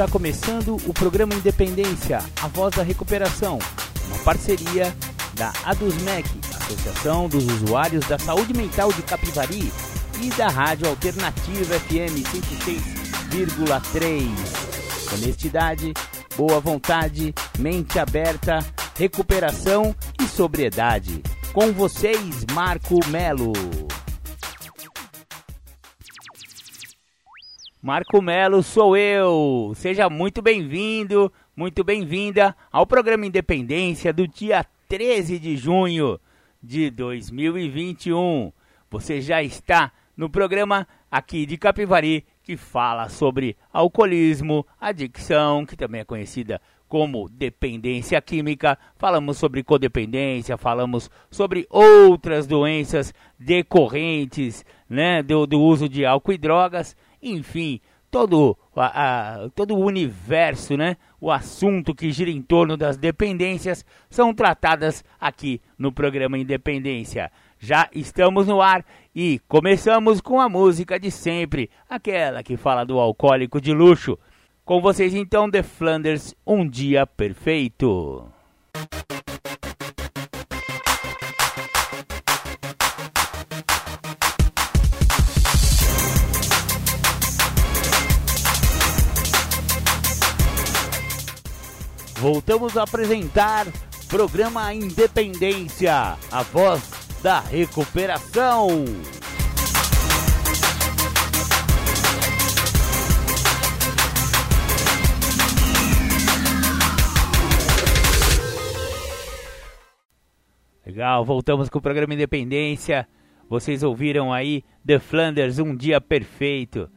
Está começando o programa Independência, a voz da recuperação, uma parceria da ADUSMEC, Associação dos Usuários da Saúde Mental de Capivari, e da Rádio Alternativa FM 106,3. Honestidade, boa vontade, mente aberta, recuperação e sobriedade. Com vocês, Marco Melo. Marco Melo sou eu. Seja muito bem-vindo, muito bem-vinda ao programa Independência do dia 13 de junho de 2021. Você já está no programa aqui de Capivari que fala sobre alcoolismo, adicção, que também é conhecida como dependência química. Falamos sobre codependência, falamos sobre outras doenças decorrentes né, do, do uso de álcool e drogas enfim, todo, a, a, todo o universo, né? O assunto que gira em torno das dependências são tratadas aqui no programa Independência. Já estamos no ar e começamos com a música de sempre, aquela que fala do alcoólico de luxo. Com vocês então, The Flanders, Um Dia Perfeito. voltamos a apresentar programa Independência, a voz da recuperação. Legal, voltamos com o programa Independência. Vocês ouviram aí The Flanders, Um Dia Perfeito.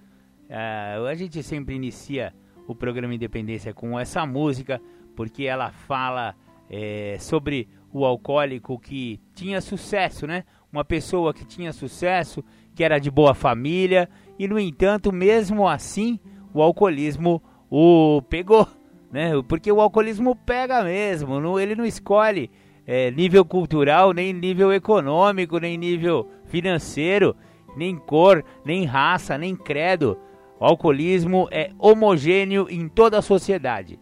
Uh, a gente sempre inicia o programa Independência com essa música porque ela fala é, sobre o alcoólico que tinha sucesso, né? Uma pessoa que tinha sucesso, que era de boa família, e no entanto, mesmo assim, o alcoolismo o pegou, né? Porque o alcoolismo pega mesmo, não, ele não escolhe é, nível cultural, nem nível econômico, nem nível financeiro, nem cor, nem raça, nem credo. O alcoolismo é homogêneo em toda a sociedade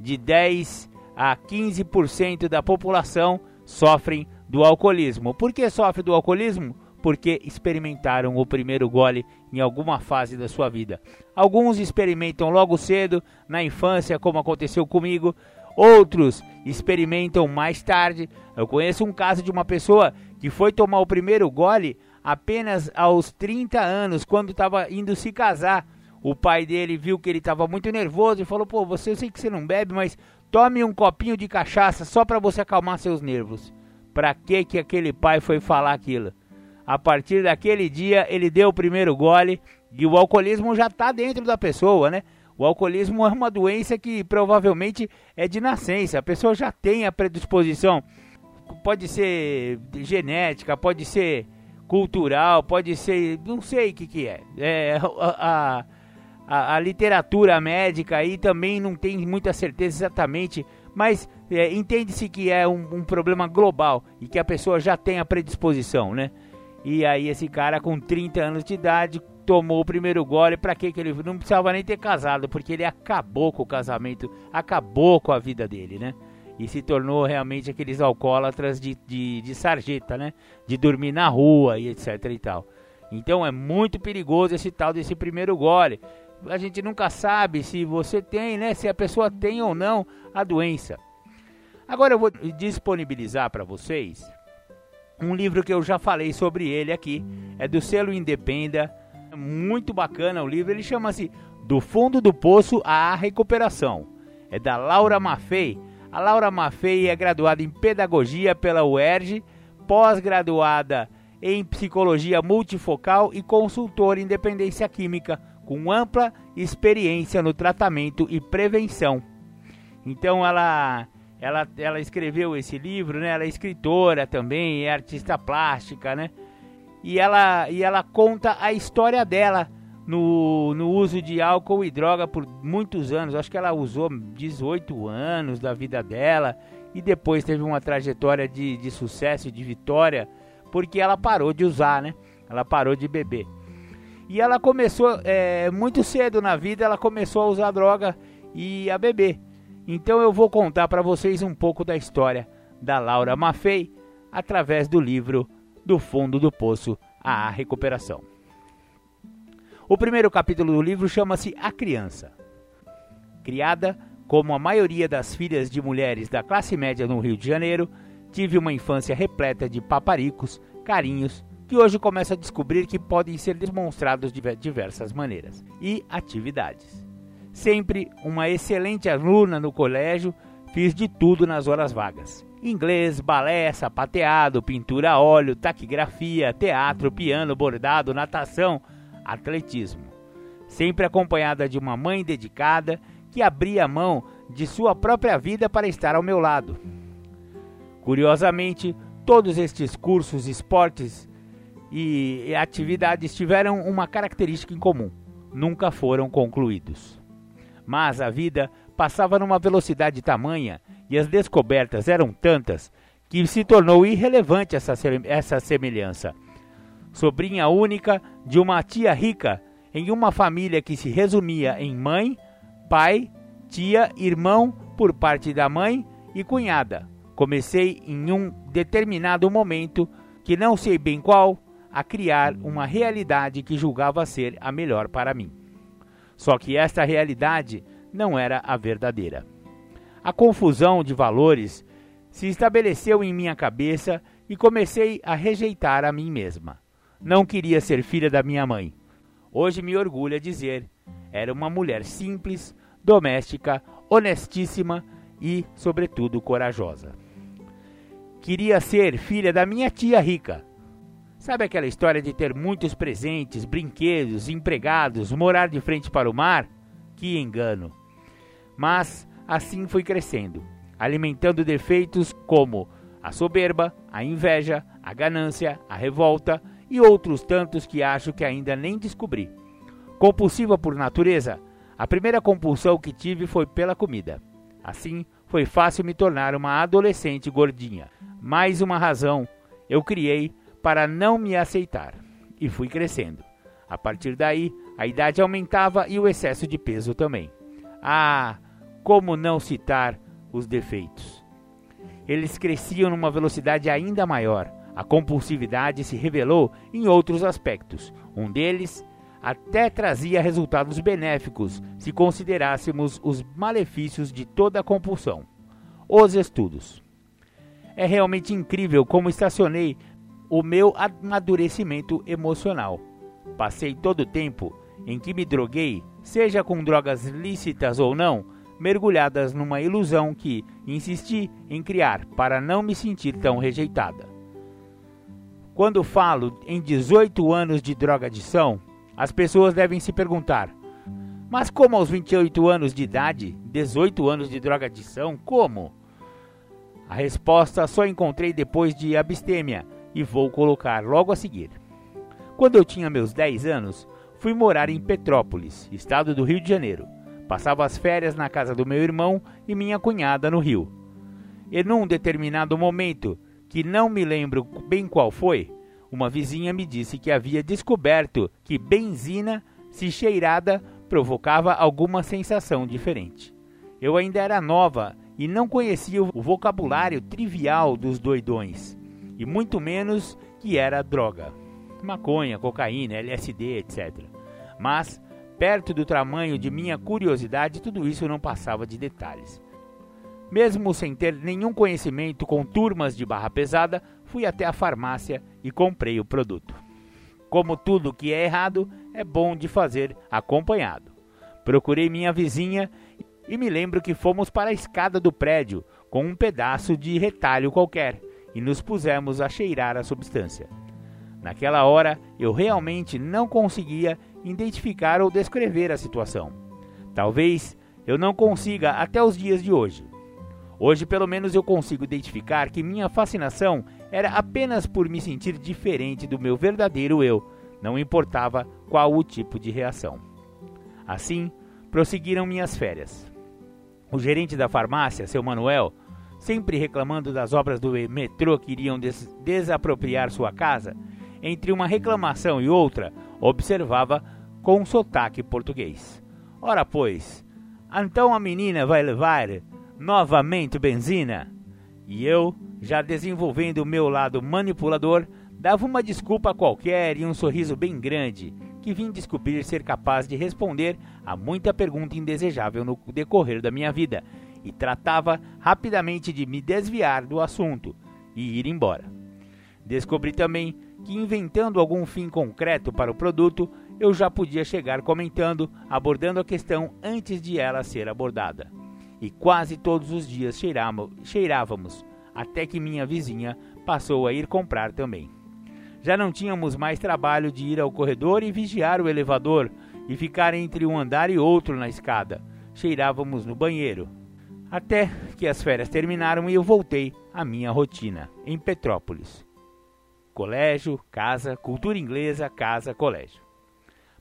de 10 a 15% da população sofrem do alcoolismo. Por que sofre do alcoolismo? Porque experimentaram o primeiro gole em alguma fase da sua vida. Alguns experimentam logo cedo, na infância, como aconteceu comigo. Outros experimentam mais tarde. Eu conheço um caso de uma pessoa que foi tomar o primeiro gole apenas aos 30 anos, quando estava indo se casar o pai dele viu que ele estava muito nervoso e falou: Pô, você, eu sei que você não bebe, mas tome um copinho de cachaça só para você acalmar seus nervos. Para que que aquele pai foi falar aquilo? A partir daquele dia, ele deu o primeiro gole e o alcoolismo já está dentro da pessoa, né? O alcoolismo é uma doença que provavelmente é de nascença. A pessoa já tem a predisposição. Pode ser genética, pode ser cultural, pode ser. Não sei o que, que é. é a, a a, a, literatura médica aí também não tem muita certeza exatamente, mas é, entende-se que é um, um, problema global e que a pessoa já tem a predisposição, né? E aí esse cara com 30 anos de idade tomou o primeiro gole, para que ele não precisava nem ter casado, porque ele acabou com o casamento, acabou com a vida dele, né? E se tornou realmente aqueles alcoólatras de, de, de sarjeta, né? De dormir na rua e etc e tal. Então é muito perigoso esse tal desse primeiro gole a gente nunca sabe se você tem, né? Se a pessoa tem ou não a doença. Agora eu vou disponibilizar para vocês um livro que eu já falei sobre ele aqui. É do selo Independa. Muito bacana o livro. Ele chama-se Do Fundo do Poço à Recuperação. É da Laura Maffei. A Laura Maffei é graduada em Pedagogia pela UERJ, pós-graduada em Psicologia Multifocal e consultora em Dependência Química com ampla experiência no tratamento e prevenção. Então ela ela, ela escreveu esse livro, né? Ela é escritora também, é artista plástica, né? E ela, e ela conta a história dela no, no uso de álcool e droga por muitos anos. Acho que ela usou 18 anos da vida dela e depois teve uma trajetória de, de sucesso, de vitória, porque ela parou de usar, né? Ela parou de beber. E ela começou é, muito cedo na vida, ela começou a usar droga e a beber. Então eu vou contar para vocês um pouco da história da Laura Maffei através do livro Do Fundo do Poço à Recuperação. O primeiro capítulo do livro chama-se A Criança. Criada como a maioria das filhas de mulheres da classe média no Rio de Janeiro, tive uma infância repleta de paparicos, carinhos, que hoje começo a descobrir que podem ser demonstrados de diversas maneiras, e atividades. Sempre uma excelente aluna no colégio, fiz de tudo nas horas vagas. Inglês, balé, sapateado, pintura a óleo, taquigrafia, teatro, piano, bordado, natação, atletismo. Sempre acompanhada de uma mãe dedicada que abria mão de sua própria vida para estar ao meu lado. Curiosamente, todos estes cursos, esportes e atividades tiveram uma característica em comum: nunca foram concluídos. Mas a vida passava numa velocidade tamanha e as descobertas eram tantas que se tornou irrelevante essa, essa semelhança. Sobrinha única de uma tia rica em uma família que se resumia em mãe, pai, tia, irmão por parte da mãe e cunhada. Comecei em um determinado momento, que não sei bem qual, a criar uma realidade que julgava ser a melhor para mim. Só que esta realidade não era a verdadeira. A confusão de valores se estabeleceu em minha cabeça e comecei a rejeitar a mim mesma. Não queria ser filha da minha mãe. Hoje me orgulha dizer, era uma mulher simples, doméstica, honestíssima e, sobretudo, corajosa. Queria ser filha da minha tia rica. Sabe aquela história de ter muitos presentes, brinquedos, empregados, morar de frente para o mar? Que engano! Mas assim fui crescendo, alimentando defeitos como a soberba, a inveja, a ganância, a revolta e outros tantos que acho que ainda nem descobri. Compulsiva por natureza, a primeira compulsão que tive foi pela comida. Assim, foi fácil me tornar uma adolescente gordinha. Mais uma razão eu criei para não me aceitar. E fui crescendo. A partir daí, a idade aumentava e o excesso de peso também. Ah, como não citar os defeitos? Eles cresciam numa velocidade ainda maior. A compulsividade se revelou em outros aspectos. Um deles até trazia resultados benéficos se considerássemos os malefícios de toda a compulsão. Os estudos. É realmente incrível como estacionei o meu amadurecimento emocional. Passei todo o tempo em que me droguei, seja com drogas lícitas ou não, mergulhadas numa ilusão que insisti em criar para não me sentir tão rejeitada. Quando falo em 18 anos de drogadição, as pessoas devem se perguntar: mas como aos 28 anos de idade, 18 anos de drogadição, como? A resposta só encontrei depois de abstêmia e vou colocar logo a seguir. Quando eu tinha meus 10 anos, fui morar em Petrópolis, estado do Rio de Janeiro. Passava as férias na casa do meu irmão e minha cunhada no Rio. E num determinado momento, que não me lembro bem qual foi, uma vizinha me disse que havia descoberto que benzina, se cheirada, provocava alguma sensação diferente. Eu ainda era nova e não conhecia o vocabulário trivial dos doidões, e muito menos que era droga. Maconha, cocaína, LSD, etc. Mas Perto do tamanho de minha curiosidade, tudo isso não passava de detalhes. Mesmo sem ter nenhum conhecimento com turmas de barra pesada, fui até a farmácia e comprei o produto. Como tudo que é errado, é bom de fazer acompanhado. Procurei minha vizinha e me lembro que fomos para a escada do prédio com um pedaço de retalho qualquer e nos pusemos a cheirar a substância. Naquela hora, eu realmente não conseguia identificar ou descrever a situação. Talvez eu não consiga até os dias de hoje. Hoje, pelo menos, eu consigo identificar que minha fascinação era apenas por me sentir diferente do meu verdadeiro eu, não importava qual o tipo de reação. Assim, prosseguiram minhas férias. O gerente da farmácia, seu Manuel, sempre reclamando das obras do metrô que iriam des desapropriar sua casa, entre uma reclamação e outra, observava com um sotaque português. Ora, pois, então a menina vai levar novamente benzina? E eu, já desenvolvendo o meu lado manipulador, dava uma desculpa qualquer e um sorriso bem grande, que vim descobrir ser capaz de responder a muita pergunta indesejável no decorrer da minha vida, e tratava rapidamente de me desviar do assunto e ir embora. Descobri também que, inventando algum fim concreto para o produto, eu já podia chegar comentando, abordando a questão antes de ela ser abordada. E quase todos os dias cheirávamos, até que minha vizinha passou a ir comprar também. Já não tínhamos mais trabalho de ir ao corredor e vigiar o elevador e ficar entre um andar e outro na escada. Cheirávamos no banheiro, até que as férias terminaram e eu voltei à minha rotina em Petrópolis. Colégio, casa, cultura inglesa, casa, colégio.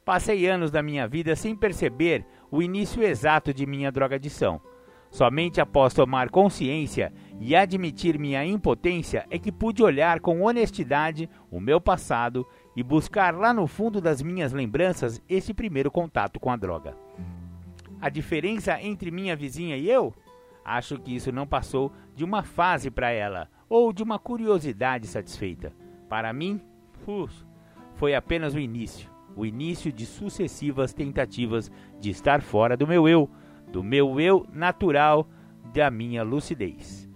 Passei anos da minha vida sem perceber o início exato de minha drogadição. Somente após tomar consciência e admitir minha impotência é que pude olhar com honestidade o meu passado e buscar lá no fundo das minhas lembranças esse primeiro contato com a droga. A diferença entre minha vizinha e eu Acho que isso não passou de uma fase para ela ou de uma curiosidade satisfeita. Para mim, foi apenas o início o início de sucessivas tentativas de estar fora do meu eu, do meu eu natural, da minha lucidez.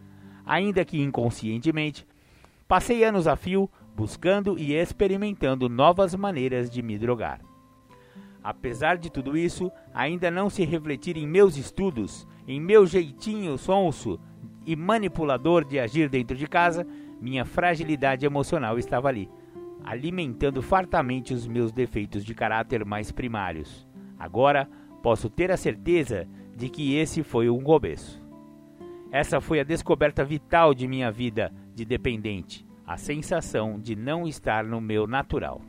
Ainda que inconscientemente, passei anos a fio buscando e experimentando novas maneiras de me drogar. Apesar de tudo isso, ainda não se refletir em meus estudos, em meu jeitinho sonso e manipulador de agir dentro de casa, minha fragilidade emocional estava ali, alimentando fartamente os meus defeitos de caráter mais primários. Agora posso ter a certeza de que esse foi um começo. Essa foi a descoberta vital de minha vida de dependente, a sensação de não estar no meu natural.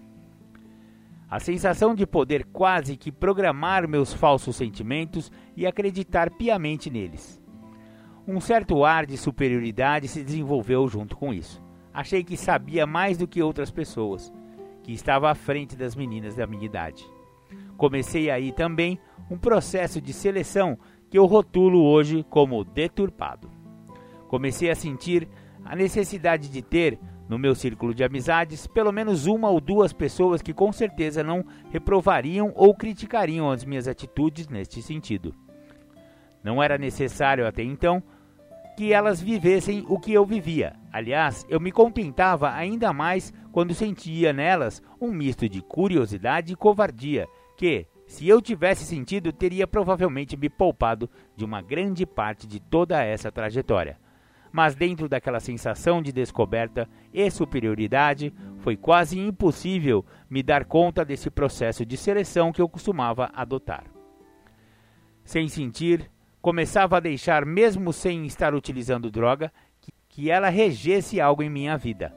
A sensação de poder quase que programar meus falsos sentimentos e acreditar piamente neles. Um certo ar de superioridade se desenvolveu junto com isso. Achei que sabia mais do que outras pessoas, que estava à frente das meninas da minha idade. Comecei aí também um processo de seleção que eu rotulo hoje como deturpado. Comecei a sentir a necessidade de ter no meu círculo de amizades pelo menos uma ou duas pessoas que com certeza não reprovariam ou criticariam as minhas atitudes neste sentido. Não era necessário até então que elas vivessem o que eu vivia. Aliás, eu me contentava ainda mais quando sentia nelas um misto de curiosidade e covardia, que, se eu tivesse sentido, teria provavelmente me poupado de uma grande parte de toda essa trajetória mas dentro daquela sensação de descoberta e superioridade, foi quase impossível me dar conta desse processo de seleção que eu costumava adotar. Sem sentir, começava a deixar, mesmo sem estar utilizando droga, que ela regesse algo em minha vida,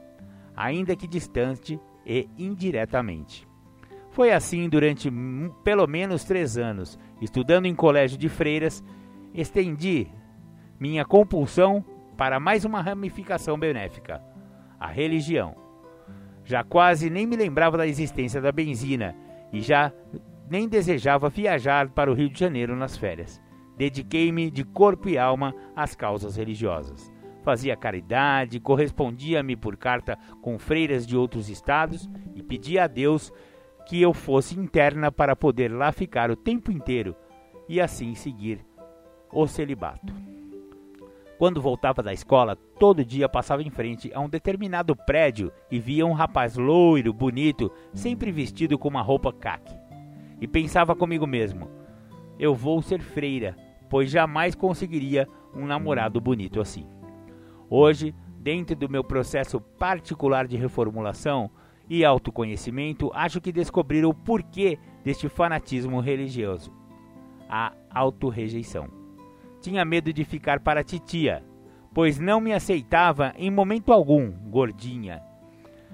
ainda que distante e indiretamente. Foi assim durante pelo menos três anos, estudando em colégio de freiras, estendi minha compulsão para mais uma ramificação benéfica, a religião. Já quase nem me lembrava da existência da benzina e já nem desejava viajar para o Rio de Janeiro nas férias. Dediquei-me de corpo e alma às causas religiosas. Fazia caridade, correspondia-me por carta com freiras de outros estados e pedia a Deus que eu fosse interna para poder lá ficar o tempo inteiro e assim seguir o celibato. Quando voltava da escola, todo dia passava em frente a um determinado prédio e via um rapaz loiro, bonito, sempre vestido com uma roupa caque. E pensava comigo mesmo: eu vou ser freira, pois jamais conseguiria um namorado bonito assim. Hoje, dentro do meu processo particular de reformulação e autoconhecimento, acho que descobri o porquê deste fanatismo religioso: a autorrejeição. Tinha medo de ficar para titia, pois não me aceitava em momento algum, gordinha.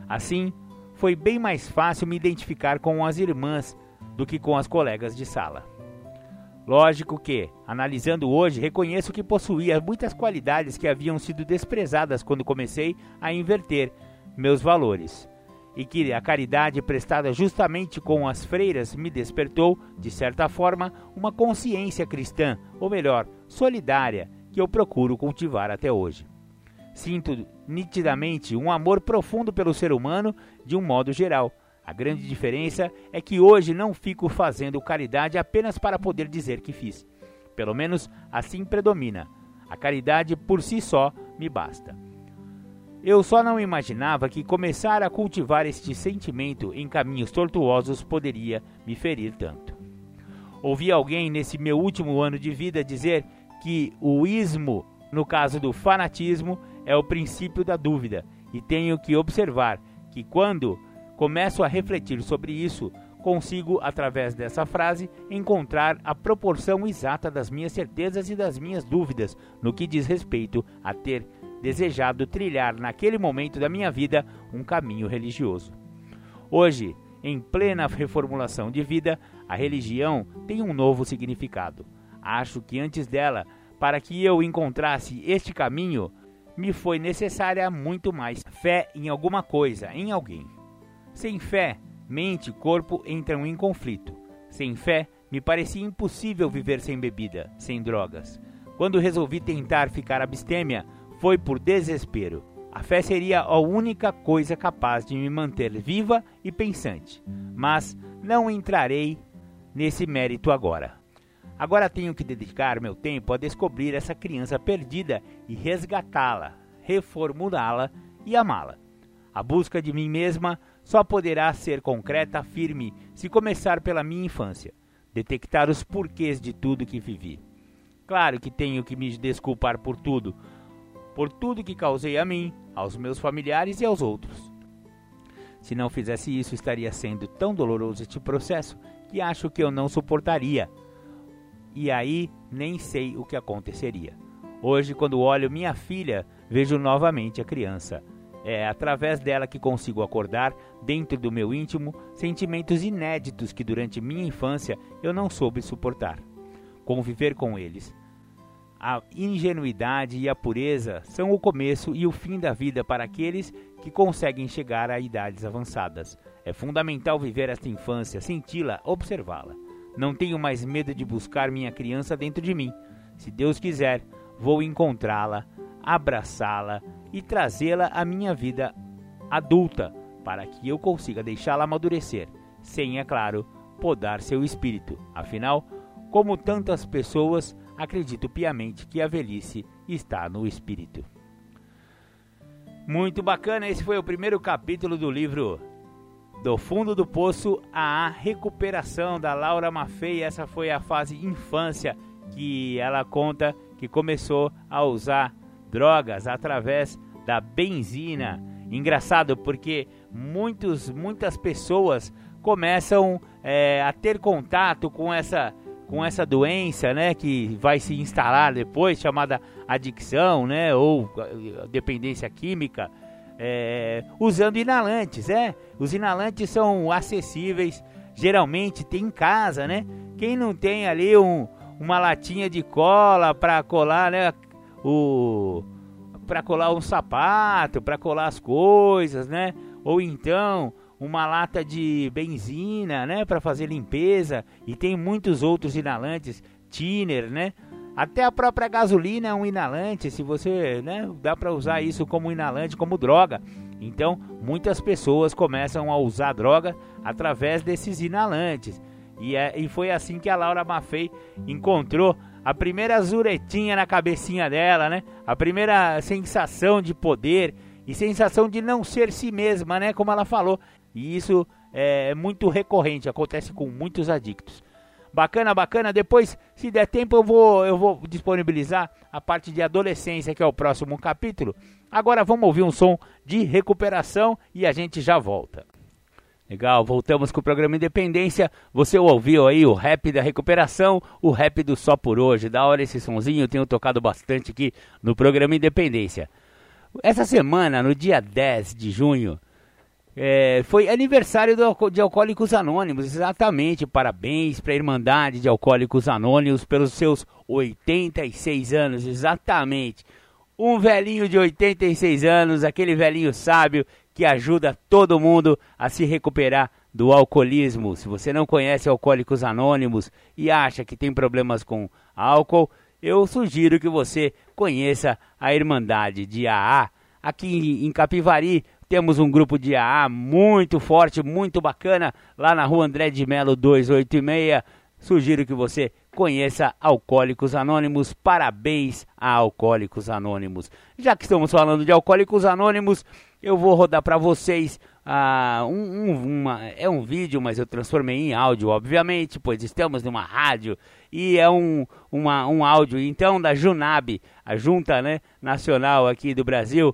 Assim, foi bem mais fácil me identificar com as irmãs do que com as colegas de sala. Lógico que, analisando hoje, reconheço que possuía muitas qualidades que haviam sido desprezadas quando comecei a inverter meus valores, e que a caridade prestada justamente com as freiras me despertou, de certa forma, uma consciência cristã, ou melhor, solidária, que eu procuro cultivar até hoje. Sinto nitidamente um amor profundo pelo ser humano de um modo geral a grande diferença é que hoje não fico fazendo caridade apenas para poder dizer que fiz. Pelo menos assim predomina. A caridade por si só me basta. Eu só não imaginava que começar a cultivar este sentimento em caminhos tortuosos poderia me ferir tanto. Ouvi alguém nesse meu último ano de vida dizer que o ismo, no caso do fanatismo, é o princípio da dúvida, e tenho que observar que quando começo a refletir sobre isso, consigo, através dessa frase, encontrar a proporção exata das minhas certezas e das minhas dúvidas no que diz respeito a ter desejado trilhar naquele momento da minha vida um caminho religioso. Hoje, em plena reformulação de vida, a religião tem um novo significado. Acho que antes dela, para que eu encontrasse este caminho, me foi necessária muito mais fé em alguma coisa, em alguém. Sem fé, mente e corpo entram em conflito. Sem fé, me parecia impossível viver sem bebida, sem drogas. Quando resolvi tentar ficar abstêmia, foi por desespero. A fé seria a única coisa capaz de me manter viva e pensante. Mas não entrarei nesse mérito agora. Agora tenho que dedicar meu tempo a descobrir essa criança perdida e resgatá-la, reformulá-la e amá-la. A busca de mim mesma só poderá ser concreta, firme, se começar pela minha infância, detectar os porquês de tudo que vivi. Claro que tenho que me desculpar por tudo, por tudo que causei a mim, aos meus familiares e aos outros. Se não fizesse isso, estaria sendo tão doloroso este processo que acho que eu não suportaria. E aí nem sei o que aconteceria. Hoje, quando olho minha filha, vejo novamente a criança é através dela que consigo acordar, dentro do meu íntimo, sentimentos inéditos que durante minha infância eu não soube suportar. Conviver com eles. A ingenuidade e a pureza são o começo e o fim da vida para aqueles que conseguem chegar a idades avançadas. É fundamental viver esta infância, senti-la, observá-la. Não tenho mais medo de buscar minha criança dentro de mim. Se Deus quiser, vou encontrá-la, abraçá-la e trazê-la à minha vida adulta, para que eu consiga deixá-la amadurecer, sem, é claro, podar seu espírito. Afinal, como tantas pessoas, acredito piamente que a velhice está no espírito. Muito bacana, esse foi o primeiro capítulo do livro Do Fundo do Poço à Recuperação da Laura Maffei. Essa foi a fase infância que ela conta que começou a usar drogas através da benzina. Engraçado porque muitos, muitas pessoas começam é, a ter contato com essa, com essa doença, né, que vai se instalar depois, chamada adicção, né, ou dependência química, é, usando inalantes, é. Os inalantes são acessíveis, geralmente tem em casa, né? Quem não tem ali um, uma latinha de cola para colar, né, o para colar um sapato, para colar as coisas, né? Ou então uma lata de benzina, né, para fazer limpeza e tem muitos outros inalantes, thinner, né? Até a própria gasolina é um inalante, se você, né, dá para usar isso como inalante, como droga. Então, muitas pessoas começam a usar droga através desses inalantes. E, é, e foi assim que a Laura Maffei encontrou a primeira zuretinha na cabecinha dela, né? A primeira sensação de poder e sensação de não ser si mesma, né? Como ela falou. E isso é muito recorrente, acontece com muitos adictos. Bacana, bacana. Depois, se der tempo, eu vou, eu vou disponibilizar a parte de adolescência, que é o próximo capítulo. Agora vamos ouvir um som de recuperação e a gente já volta. Legal, voltamos com o programa Independência. Você ouviu aí o rap da recuperação, o rap do Só por Hoje. Da hora esse sonzinho, eu tenho tocado bastante aqui no programa Independência. Essa semana, no dia 10 de junho, É, foi aniversário do, de Alcoólicos Anônimos, exatamente. Parabéns para a Irmandade de Alcoólicos Anônimos pelos seus 86 anos, exatamente. Um velhinho de 86 anos, aquele velhinho sábio que ajuda todo mundo a se recuperar do alcoolismo. Se você não conhece Alcoólicos Anônimos e acha que tem problemas com álcool, eu sugiro que você conheça a Irmandade de AA. Aqui em Capivari temos um grupo de AA muito forte, muito bacana, lá na rua André de Melo 286. Sugiro que você conheça Alcoólicos Anônimos. Parabéns a Alcoólicos Anônimos. Já que estamos falando de Alcoólicos Anônimos, eu vou rodar para vocês uh, um, um, uma, é um vídeo, mas eu transformei em áudio, obviamente, pois estamos numa rádio e é um, uma, um áudio então da Junab, a Junta né, Nacional aqui do Brasil,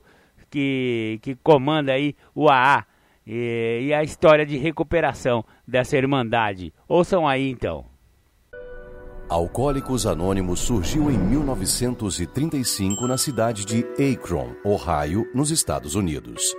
que, que comanda aí o AA e, e a história de recuperação dessa irmandade. Ouçam aí então. Alcoólicos Anônimos surgiu em 1935 na cidade de Akron, Ohio, nos Estados Unidos.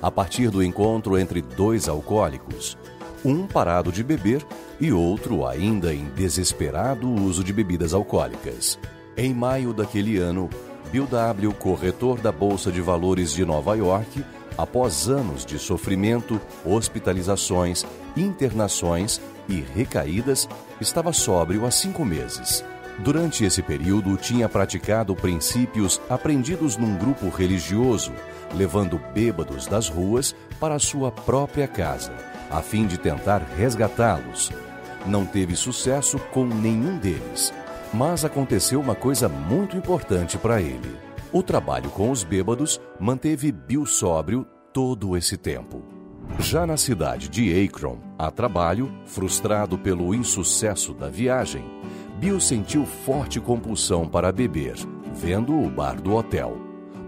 A partir do encontro entre dois alcoólicos, um parado de beber e outro ainda em desesperado uso de bebidas alcoólicas. Em maio daquele ano, Bill W., corretor da Bolsa de Valores de Nova York, após anos de sofrimento, hospitalizações, internações e recaídas, estava sóbrio há cinco meses. Durante esse período, tinha praticado princípios aprendidos num grupo religioso, levando bêbados das ruas para sua própria casa, a fim de tentar resgatá-los. Não teve sucesso com nenhum deles, mas aconteceu uma coisa muito importante para ele. O trabalho com os bêbados manteve Bill sóbrio todo esse tempo. Já na cidade de Akron, a trabalho, frustrado pelo insucesso da viagem, Bill sentiu forte compulsão para beber, vendo o bar do hotel.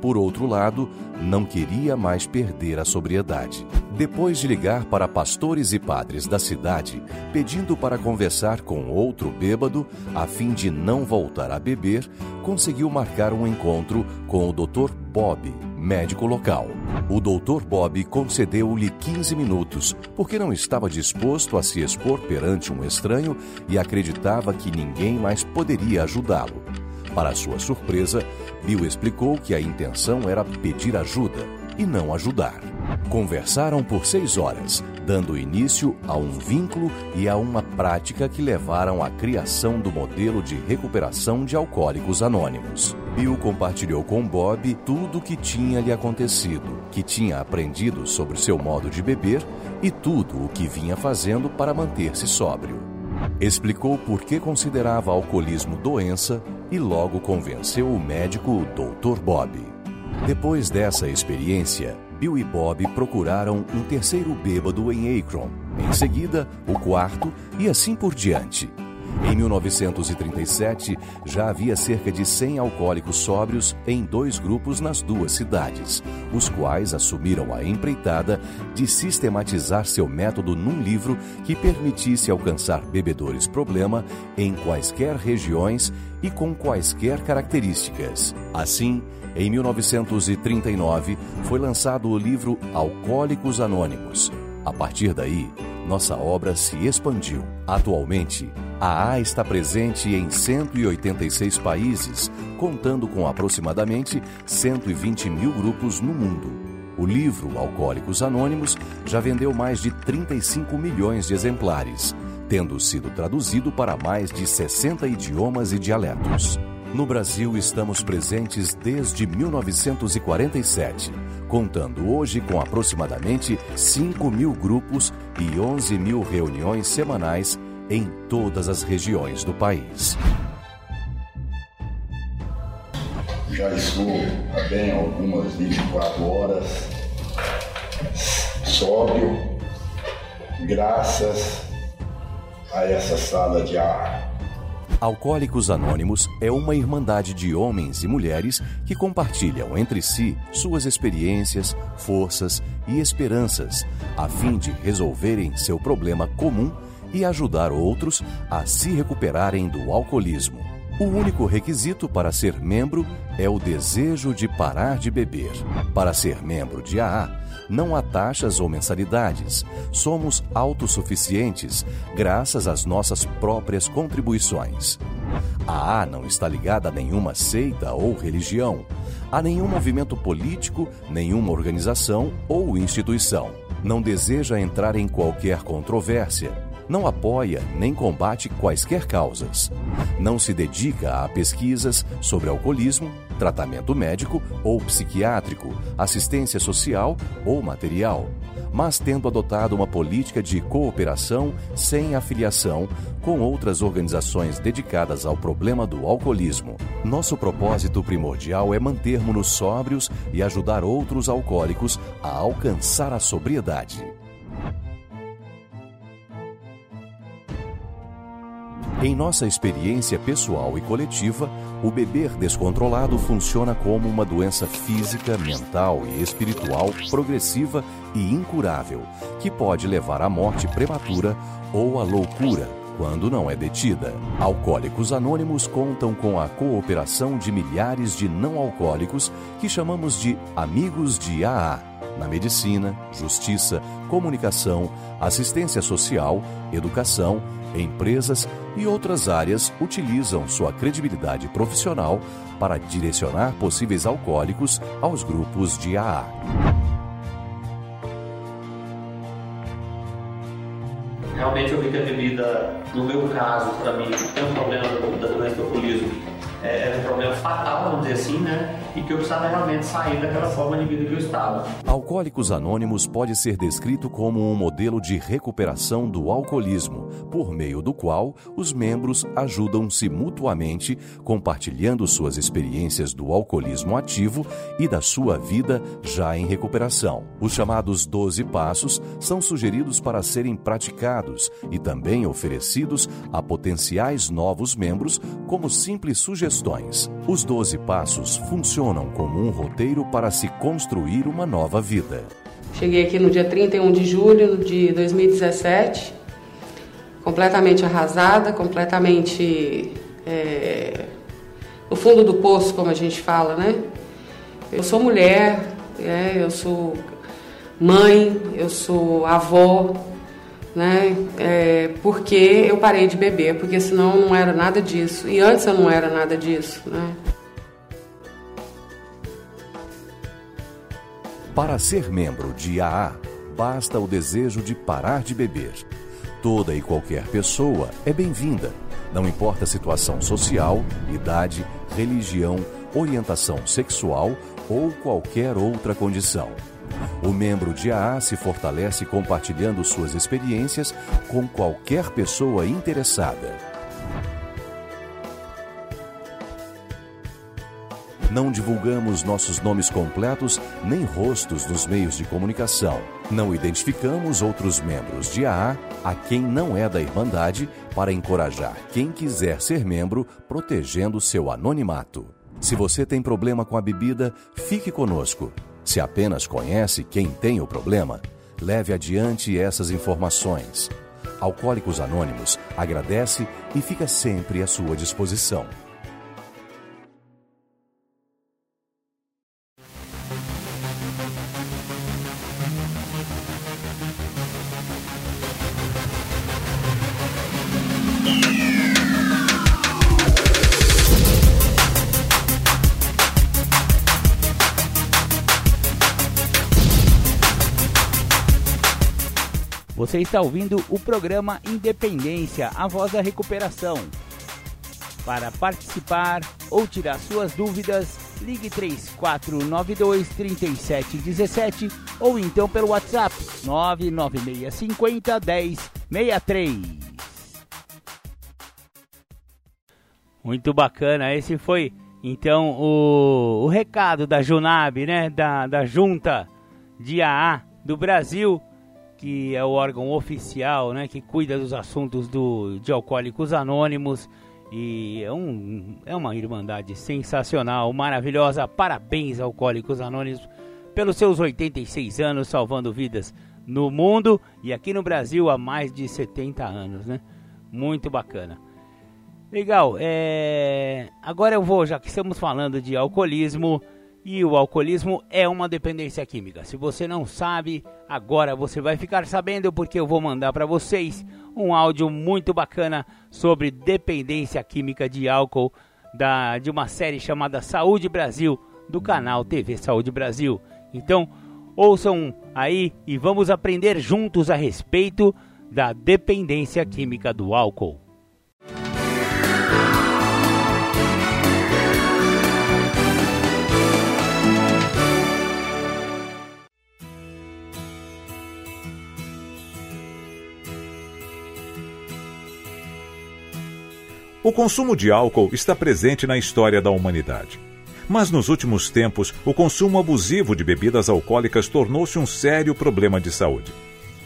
Por outro lado, não queria mais perder a sobriedade. Depois de ligar para pastores e padres da cidade, pedindo para conversar com outro bêbado, a fim de não voltar a beber, conseguiu marcar um encontro com o Dr. Bob, médico local. O Dr. Bob concedeu-lhe 15 minutos, porque não estava disposto a se expor perante um estranho e acreditava que ninguém mais poderia ajudá-lo. Para sua surpresa, Bill explicou que a intenção era pedir ajuda e não ajudar. Conversaram por seis horas, dando início a um vínculo e a uma prática que levaram à criação do modelo de recuperação de alcoólicos anônimos. Bill compartilhou com Bob tudo o que tinha lhe acontecido, que tinha aprendido sobre seu modo de beber e tudo o que vinha fazendo para manter-se sóbrio. Explicou por que considerava alcoolismo doença e logo convenceu o médico Dr. Bob. Depois dessa experiência, Bill e Bob procuraram um terceiro bêbado em Akron, em seguida, o quarto e assim por diante. Em 1937, já havia cerca de 100 alcoólicos sóbrios em dois grupos nas duas cidades, os quais assumiram a empreitada de sistematizar seu método num livro que permitisse alcançar bebedores problema em quaisquer regiões e com quaisquer características. Assim, em 1939, foi lançado o livro Alcoólicos Anônimos. A partir daí, nossa obra se expandiu. Atualmente, a A está presente em 186 países, contando com aproximadamente 120 mil grupos no mundo. O livro Alcoólicos Anônimos já vendeu mais de 35 milhões de exemplares, tendo sido traduzido para mais de 60 idiomas e dialetos. No Brasil, estamos presentes desde 1947, contando hoje com aproximadamente 5 mil grupos e 11 mil reuniões semanais em todas as regiões do país. Já estou há bem algumas 24 horas sóbrio, graças a essa sala de ar Alcoólicos Anônimos é uma irmandade de homens e mulheres que compartilham entre si suas experiências, forças e esperanças, a fim de resolverem seu problema comum e ajudar outros a se recuperarem do alcoolismo. O único requisito para ser membro é o desejo de parar de beber. Para ser membro de AA, não há taxas ou mensalidades. Somos autossuficientes graças às nossas próprias contribuições. A AA não está ligada a nenhuma seita ou religião, a nenhum movimento político, nenhuma organização ou instituição. Não deseja entrar em qualquer controvérsia não apoia nem combate quaisquer causas. Não se dedica a pesquisas sobre alcoolismo, tratamento médico ou psiquiátrico, assistência social ou material, mas tendo adotado uma política de cooperação sem afiliação com outras organizações dedicadas ao problema do alcoolismo. Nosso propósito primordial é mantermos-nos sóbrios e ajudar outros alcoólicos a alcançar a sobriedade. Em nossa experiência pessoal e coletiva, o beber descontrolado funciona como uma doença física, mental e espiritual progressiva e incurável, que pode levar à morte prematura ou à loucura quando não é detida. Alcoólicos Anônimos contam com a cooperação de milhares de não alcoólicos que chamamos de amigos de AA na medicina, justiça, comunicação, assistência social, educação, empresas e outras áreas utilizam sua credibilidade profissional para direcionar possíveis alcoólicos aos grupos de AA. Realmente eu vi que a bebida, no meu caso, para mim, tem um problema da doença do alcoolismo é, era um problema fatal, vamos dizer assim, né? E que eu precisava realmente sair daquela forma de vida que eu estava. Alcoólicos Anônimos pode ser descrito como um modelo de recuperação do alcoolismo, por meio do qual os membros ajudam-se mutuamente, compartilhando suas experiências do alcoolismo ativo e da sua vida já em recuperação. Os chamados 12 passos são sugeridos para serem praticados e também oferecidos a potenciais novos membros como simples sugestões. Os 12 passos funcionam como um roteiro para se construir uma nova vida. Cheguei aqui no dia 31 de julho de 2017, completamente arrasada, completamente é, no fundo do poço, como a gente fala, né? Eu sou mulher, é, eu sou mãe, eu sou avó, né? É, porque eu parei de beber, porque senão não era nada disso. E antes eu não era nada disso, né? Para ser membro de AA, basta o desejo de parar de beber. Toda e qualquer pessoa é bem-vinda, não importa a situação social, idade, religião, orientação sexual ou qualquer outra condição. O membro de AA se fortalece compartilhando suas experiências com qualquer pessoa interessada. Não divulgamos nossos nomes completos nem rostos nos meios de comunicação. Não identificamos outros membros de AA a quem não é da Irmandade para encorajar quem quiser ser membro, protegendo seu anonimato. Se você tem problema com a bebida, fique conosco. Se apenas conhece quem tem o problema, leve adiante essas informações. Alcoólicos Anônimos agradece e fica sempre à sua disposição. Você está ouvindo o programa Independência, a voz da recuperação. Para participar ou tirar suas dúvidas, ligue 3492 3717 ou então pelo WhatsApp 99650 1063. Muito bacana, esse foi então o, o recado da Junab, né? Da, da Junta de AA do Brasil que é o órgão oficial, né, que cuida dos assuntos do, de alcoólicos anônimos e é, um, é uma irmandade sensacional, maravilhosa. Parabéns, Alcoólicos Anônimos, pelos seus 86 anos salvando vidas no mundo e aqui no Brasil há mais de 70 anos, né? Muito bacana. Legal. É... Agora eu vou, já que estamos falando de alcoolismo, e o alcoolismo é uma dependência química. Se você não sabe, agora você vai ficar sabendo porque eu vou mandar para vocês um áudio muito bacana sobre dependência química de álcool da de uma série chamada Saúde Brasil do canal TV Saúde Brasil. Então, ouçam aí e vamos aprender juntos a respeito da dependência química do álcool. O consumo de álcool está presente na história da humanidade. Mas nos últimos tempos, o consumo abusivo de bebidas alcoólicas tornou-se um sério problema de saúde.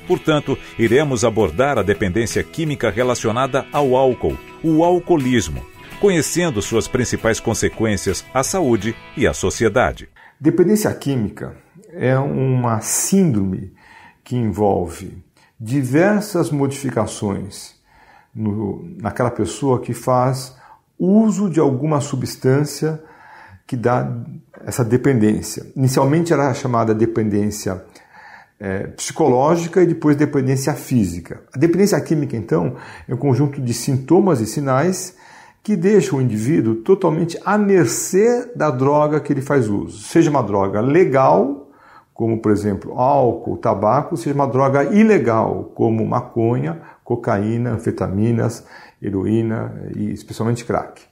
Portanto, iremos abordar a dependência química relacionada ao álcool, o alcoolismo, conhecendo suas principais consequências à saúde e à sociedade. Dependência química é uma síndrome que envolve diversas modificações no, naquela pessoa que faz uso de alguma substância que dá essa dependência. Inicialmente era chamada dependência é, psicológica e depois dependência física. A dependência química, então, é um conjunto de sintomas e sinais que deixam o indivíduo totalmente à mercê da droga que ele faz uso. Seja uma droga legal, como por exemplo álcool, tabaco, seja uma droga ilegal, como maconha cocaína, anfetaminas, heroína e especialmente crack.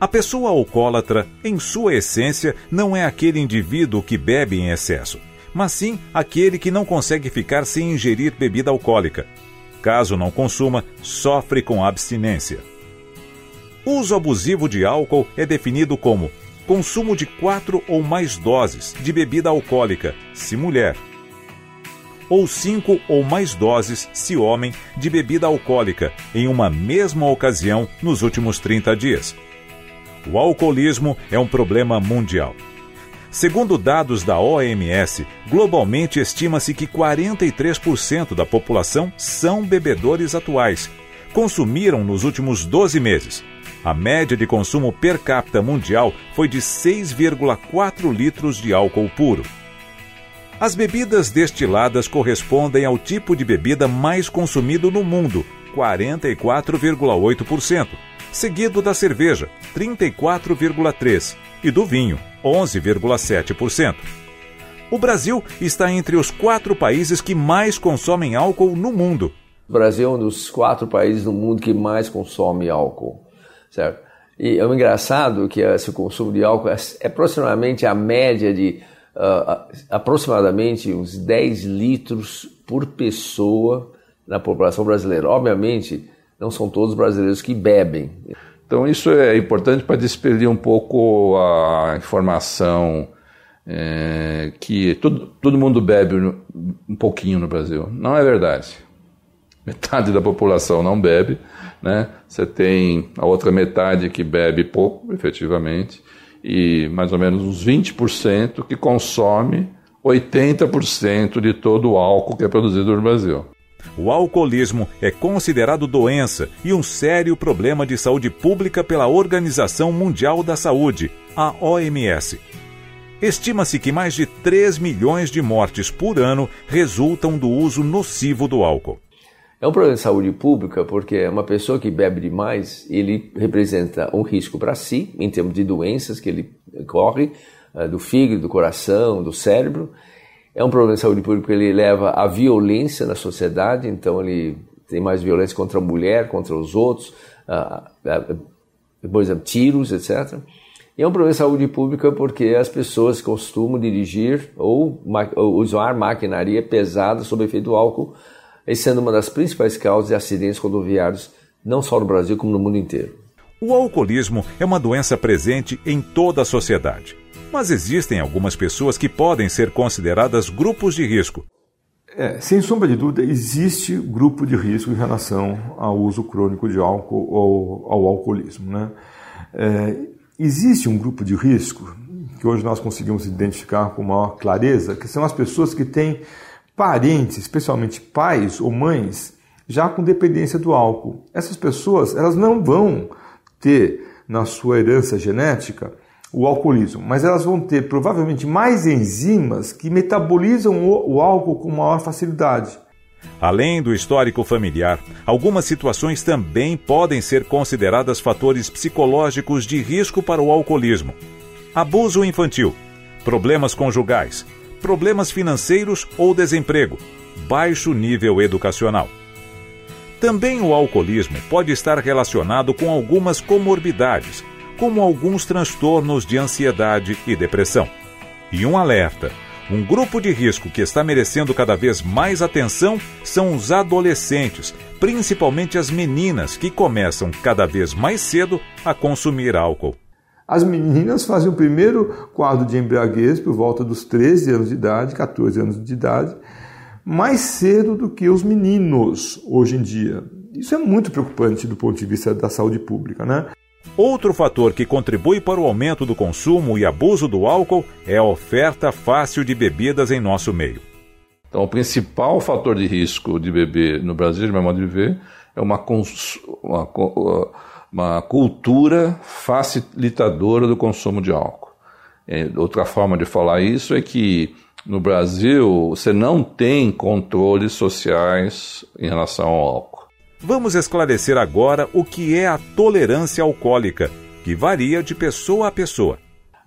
A pessoa alcoólatra, em sua essência, não é aquele indivíduo que bebe em excesso, mas sim aquele que não consegue ficar sem ingerir bebida alcoólica. Caso não consuma, sofre com abstinência. Uso abusivo de álcool é definido como consumo de quatro ou mais doses de bebida alcoólica, se mulher, ou cinco ou mais doses, se homem, de bebida alcoólica em uma mesma ocasião nos últimos 30 dias. O alcoolismo é um problema mundial. Segundo dados da OMS, globalmente estima-se que 43% da população são bebedores atuais. Consumiram nos últimos 12 meses. A média de consumo per capita mundial foi de 6,4 litros de álcool puro. As bebidas destiladas correspondem ao tipo de bebida mais consumido no mundo, 44,8%, seguido da cerveja, 34,3%, e do vinho, 11,7%. O Brasil está entre os quatro países que mais consomem álcool no mundo. O Brasil é um dos quatro países no mundo que mais consome álcool, certo? E é um engraçado que esse consumo de álcool é, é aproximadamente a média de uh, aproximadamente uns 10 litros por pessoa na população brasileira. Obviamente, não são todos brasileiros que bebem. Então, isso é importante para despedir um pouco a informação é, que todo, todo mundo bebe um pouquinho no Brasil. Não é verdade. Metade da população não bebe, né? Você tem a outra metade que bebe pouco, efetivamente, e mais ou menos uns 20% que consome 80% de todo o álcool que é produzido no Brasil. O alcoolismo é considerado doença e um sério problema de saúde pública pela Organização Mundial da Saúde, a OMS. Estima-se que mais de 3 milhões de mortes por ano resultam do uso nocivo do álcool. É um problema de saúde pública porque uma pessoa que bebe demais, ele representa um risco para si, em termos de doenças que ele corre, eh, do fígado, do coração, do cérebro. É um problema de saúde pública porque ele leva à violência na sociedade, então ele tem mais violência contra a mulher, contra os outros, por exemplo, tiros, etc. E é um problema de saúde pública porque as pessoas costumam dirigir ou, usar maquinaria pesada sob efeito do álcool sendo uma das principais causas de acidentes rodoviários, não só no Brasil, como no mundo inteiro. O alcoolismo é uma doença presente em toda a sociedade, mas existem algumas pessoas que podem ser consideradas grupos de risco. É, sem sombra de dúvida, existe grupo de risco em relação ao uso crônico de álcool ou ao alcoolismo. Né? É, existe um grupo de risco que hoje nós conseguimos identificar com maior clareza, que são as pessoas que têm parentes, especialmente pais ou mães, já com dependência do álcool. Essas pessoas, elas não vão ter na sua herança genética o alcoolismo, mas elas vão ter provavelmente mais enzimas que metabolizam o, álcool com maior facilidade. Além do histórico familiar, algumas situações também podem ser consideradas fatores psicológicos de risco para o alcoolismo. Abuso infantil, problemas conjugais, problemas financeiros ou desemprego, baixo nível educacional. Também o alcoolismo pode estar relacionado com algumas comorbidades, como alguns transtornos de ansiedade e depressão. E um alerta: um grupo de risco que está merecendo cada vez mais atenção são os adolescentes, principalmente as meninas que começam cada vez mais cedo a consumir álcool. As meninas fazem o primeiro quadro de embriaguez por volta dos 13 anos de idade, 14 anos de idade, mais cedo do que os meninos hoje em dia. Isso é muito preocupante do ponto de vista da saúde pública, né? Outro fator que contribui para o aumento do consumo e abuso do álcool é a oferta fácil de bebidas em nosso meio. Então, o principal fator de risco de beber no Brasil, de meu modo de ver, é uma, uma, uma cultura facilitadora do consumo de álcool. É, outra forma de falar isso é que no Brasil, você não tem controles sociais em relação ao álcool. Vamos esclarecer agora o que é a tolerância alcoólica, que varia de pessoa a pessoa.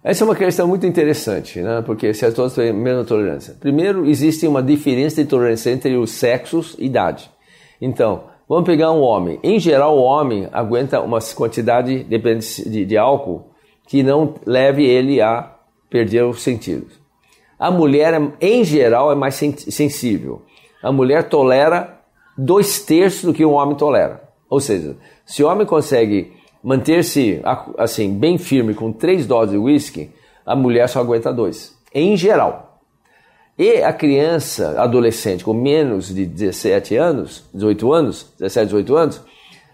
Essa é uma questão muito interessante, né? porque se todos têm a mesma tolerância. Primeiro, existe uma diferença de tolerância entre os sexos e idade. Então, vamos pegar um homem. Em geral, o homem aguenta uma quantidade de, de álcool que não leve ele a perder os sentidos. A mulher, em geral, é mais sensível. A mulher tolera dois terços do que um homem tolera. Ou seja, se o homem consegue manter-se assim bem firme com três doses de whisky, a mulher só aguenta dois. Em geral. E a criança, adolescente com menos de 17 anos, 18 anos, 17, 18 anos,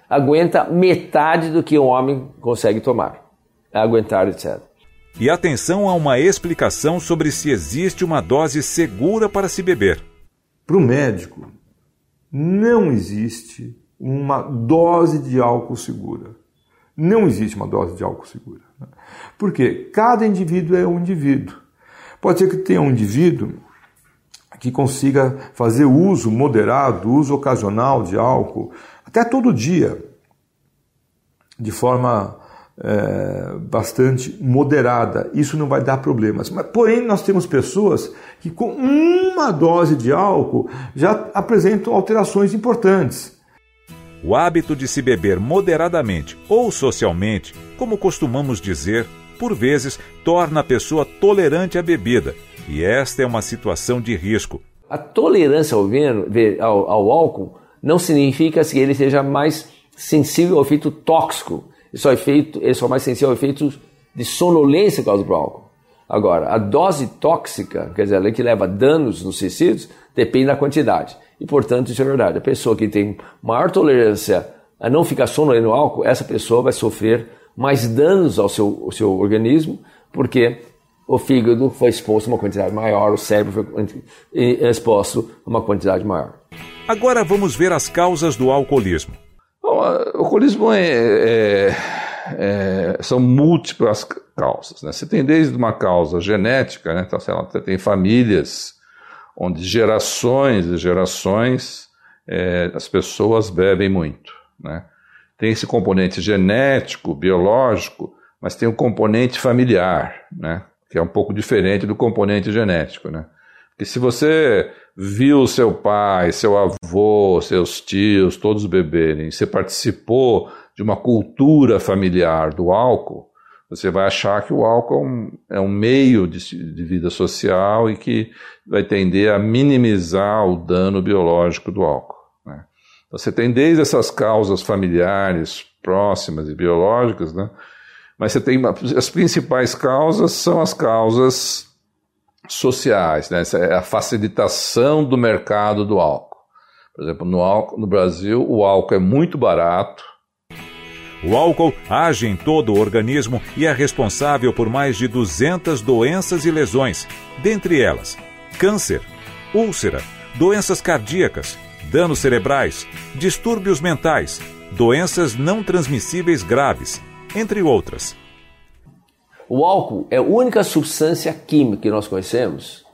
aguenta metade do que um homem consegue tomar. Aguentar, etc. E atenção a uma explicação sobre se existe uma dose segura para se beber. Para o médico, não existe uma dose de álcool segura. Não existe uma dose de álcool segura. Né? Porque cada indivíduo é um indivíduo. Pode ser que tenha um indivíduo que consiga fazer uso moderado, uso ocasional de álcool, até todo dia, de forma é, bastante moderada. Isso não vai dar problemas. Mas, porém, nós temos pessoas que com uma dose de álcool já apresentam alterações importantes. O hábito de se beber moderadamente ou socialmente, como costumamos dizer, por vezes torna a pessoa tolerante à bebida, e esta é uma situação de risco. A tolerância ao, ao, ao álcool não significa que ele seja mais sensível ao efeito tóxico ele só, é feito, ele só é mais sensível a efeitos de sonolência causados pelo álcool. Agora, a dose tóxica, quer dizer, a que leva danos nos tecidos, depende da quantidade. E, portanto, isso é verdade. A pessoa que tem maior tolerância a não ficar sonolento no álcool, essa pessoa vai sofrer mais danos ao seu, ao seu organismo, porque o fígado foi exposto a uma quantidade maior, o cérebro foi exposto a uma quantidade maior. Agora vamos ver as causas do alcoolismo. Bom, o alcoolismo é, é, é, são múltiplas causas. Né? Você tem desde uma causa genética, né? então, sei lá, você tem famílias onde gerações e gerações é, as pessoas bebem muito. Né? Tem esse componente genético, biológico, mas tem o um componente familiar, né? Que é um pouco diferente do componente genético. Né? Porque se você viu seu pai, seu avô, seus tios, todos beberem, você participou de uma cultura familiar do álcool, você vai achar que o álcool é um, é um meio de, de, vida social e que vai tender a minimizar o dano biológico do álcool. Né? Você tem desde essas causas familiares próximas e biológicas, né? Mas você tem as principais causas são as causas sociais, né? É a facilitação do mercado do álcool. Por exemplo, no, álcool, no Brasil, o álcool é muito barato. O álcool age em todo o organismo e é responsável por mais de 200 doenças e lesões, dentre elas câncer, úlcera, doenças cardíacas, danos cerebrais, distúrbios mentais, doenças não transmissíveis graves, entre outras. O álcool é a única substância química que nós conhecemos,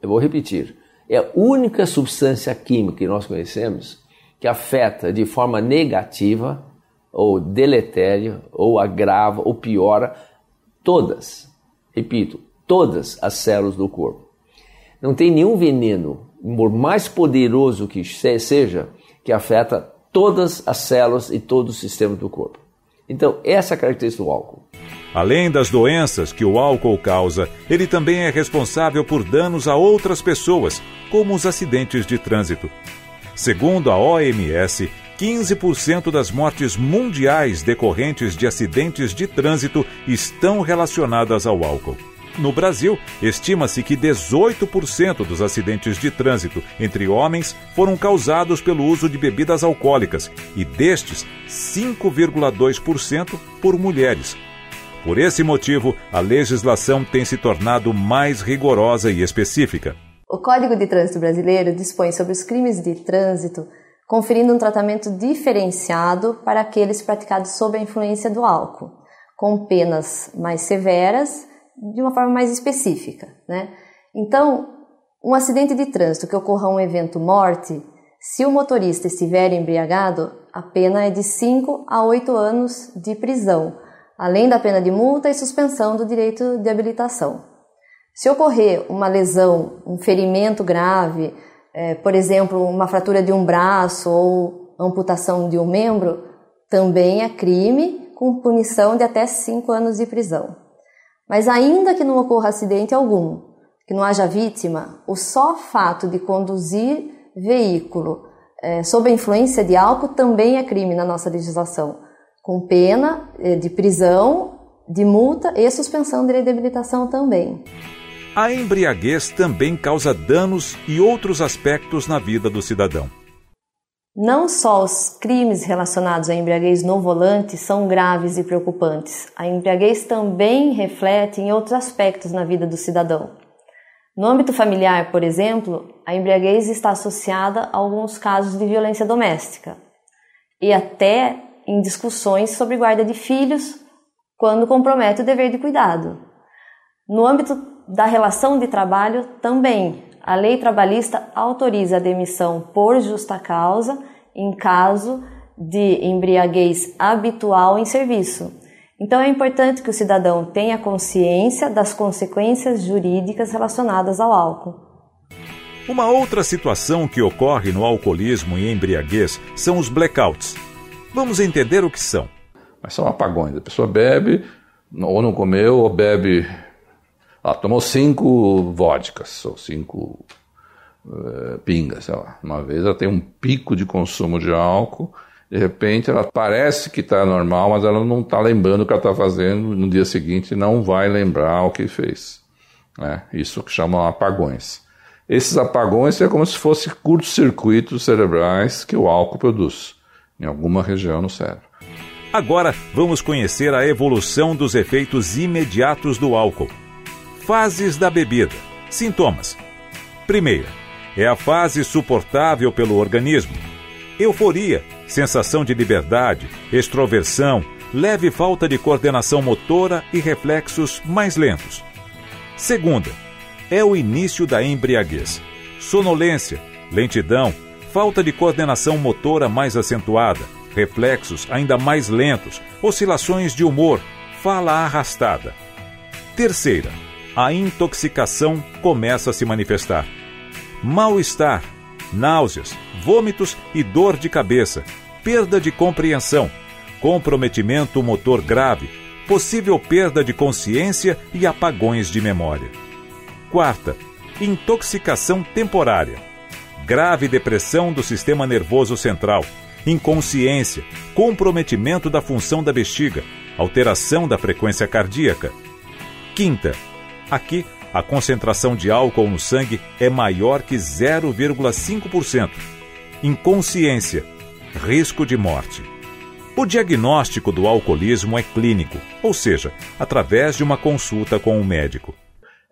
eu vou repetir, é a única substância química que nós conhecemos que afeta de forma negativa ou deletéria ou agrava ou piora todas, repito, todas as células do corpo. Não tem nenhum veneno, por mais poderoso que seja, que afeta todas as células e todos os sistemas do corpo. Então, essa é a característica do álcool. Além das doenças que o álcool causa, ele também é responsável por danos a outras pessoas, como os acidentes de trânsito. Segundo a OMS, 15% das mortes mundiais decorrentes de acidentes de trânsito estão relacionadas ao álcool. No Brasil, estima-se que 18% dos acidentes de trânsito entre homens foram causados pelo uso de bebidas alcoólicas e destes, 5,2% por mulheres. Por esse motivo, a legislação tem se tornado mais rigorosa e específica. O Código de Trânsito Brasileiro dispõe sobre os crimes de trânsito, conferindo um tratamento diferenciado para aqueles praticados sob a influência do álcool, com penas mais severas de uma forma mais específica. Né? Então, um acidente de trânsito que ocorra um evento morte, se o motorista estiver embriagado, a pena é de 5 a 8 anos de prisão, além da pena de multa e suspensão do direito de habilitação. Se ocorrer uma lesão, um ferimento grave, é, por exemplo, uma fratura de um braço ou amputação de um membro, também é crime com punição de até 5 anos de prisão. Mas ainda que não ocorra acidente algum, que não haja vítima, o só fato de conduzir veículo é, sob a influência de álcool também é crime na nossa legislação, com pena é, de prisão, de multa e suspensão de habilitação também. A embriaguez também causa danos e outros aspectos na vida do cidadão. Não só os crimes relacionados à embriaguez no volante são graves e preocupantes, a embriaguez também reflete em outros aspectos na vida do cidadão. No âmbito familiar, por exemplo, a embriaguez está associada a alguns casos de violência doméstica e até em discussões sobre guarda de filhos quando compromete o dever de cuidado. No âmbito da relação de trabalho, também a lei trabalhista autoriza a demissão por justa causa em caso de embriaguez habitual em serviço. Então é importante que o cidadão tenha consciência das consequências jurídicas relacionadas ao álcool. Uma outra situação que ocorre no alcoolismo e embriaguez são os blackouts. Vamos entender o que são. Mas são apagões. A pessoa bebe, ou não comeu, ou bebe ela tomou cinco vodkas, ou cinco uh, pingas, sei lá. Uma vez ela tem um pico de consumo de álcool, de repente ela parece que está normal, mas ela não está lembrando o que ela está fazendo, no dia seguinte não vai lembrar o que fez. Né? Isso que chamam apagões. Esses apagões é como se fossem curtos-circuitos cerebrais que o álcool produz, em alguma região no cérebro. Agora vamos conhecer a evolução dos efeitos imediatos do álcool. Fases da bebida. Sintomas. Primeira, é a fase suportável pelo organismo. Euforia, sensação de liberdade, extroversão, leve falta de coordenação motora e reflexos mais lentos. Segunda, é o início da embriaguez. Sonolência, lentidão, falta de coordenação motora mais acentuada, reflexos ainda mais lentos, oscilações de humor, fala arrastada. Terceira, a intoxicação começa a se manifestar. Mal-estar, náuseas, vômitos e dor de cabeça, perda de compreensão, comprometimento motor grave, possível perda de consciência e apagões de memória. Quarta, intoxicação temporária, grave depressão do sistema nervoso central, inconsciência, comprometimento da função da bexiga, alteração da frequência cardíaca. Quinta, Aqui, a concentração de álcool no sangue é maior que 0,5%. Inconsciência, risco de morte. O diagnóstico do alcoolismo é clínico, ou seja, através de uma consulta com um médico.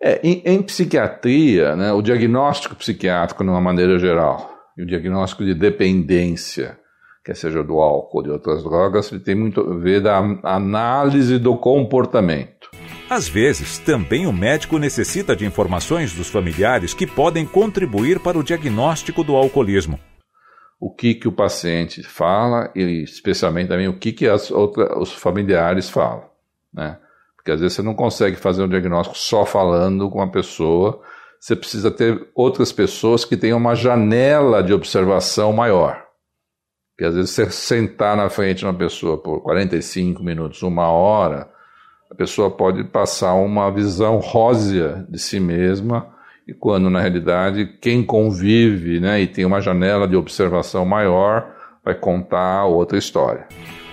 É, em, em psiquiatria, né, o diagnóstico psiquiátrico, de uma maneira geral, E o diagnóstico de dependência, quer seja do álcool ou de outras drogas, ele tem muito a ver da análise do comportamento. Às vezes, também o médico necessita de informações dos familiares que podem contribuir para o diagnóstico do alcoolismo. O que, que o paciente fala e, especialmente, também o que, que outra, os familiares falam. Né? Porque às vezes você não consegue fazer um diagnóstico só falando com a pessoa, você precisa ter outras pessoas que tenham uma janela de observação maior. Porque às vezes você sentar na frente de uma pessoa por 45 minutos, uma hora, a pessoa pode passar uma visão rósea de si mesma, e quando na realidade quem convive né, e tem uma janela de observação maior vai contar outra história.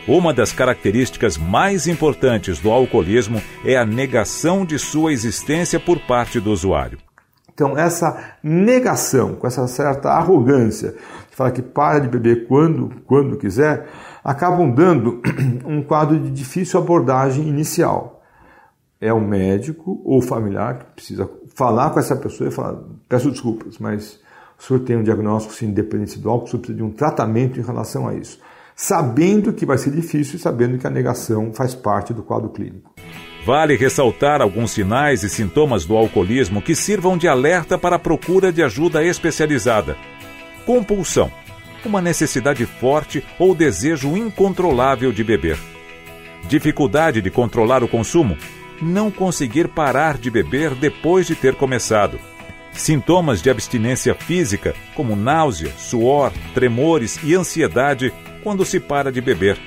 Uma das características mais importantes do alcoolismo é a negação de sua existência por parte do usuário. Então, essa negação, com essa certa arrogância, que fala que para de beber quando, quando quiser, acabam dando um quadro de difícil abordagem inicial. É o médico ou familiar que precisa falar com essa pessoa e falar: peço desculpas, mas o senhor tem um diagnóstico de independência do álcool, o senhor precisa de um tratamento em relação a isso. Sabendo que vai ser difícil e sabendo que a negação faz parte do quadro clínico. Vale ressaltar alguns sinais e sintomas do alcoolismo que sirvam de alerta para a procura de ajuda especializada. Compulsão uma necessidade forte ou desejo incontrolável de beber. Dificuldade de controlar o consumo, não conseguir parar de beber depois de ter começado. Sintomas de abstinência física, como náusea, suor, tremores e ansiedade quando se para de beber.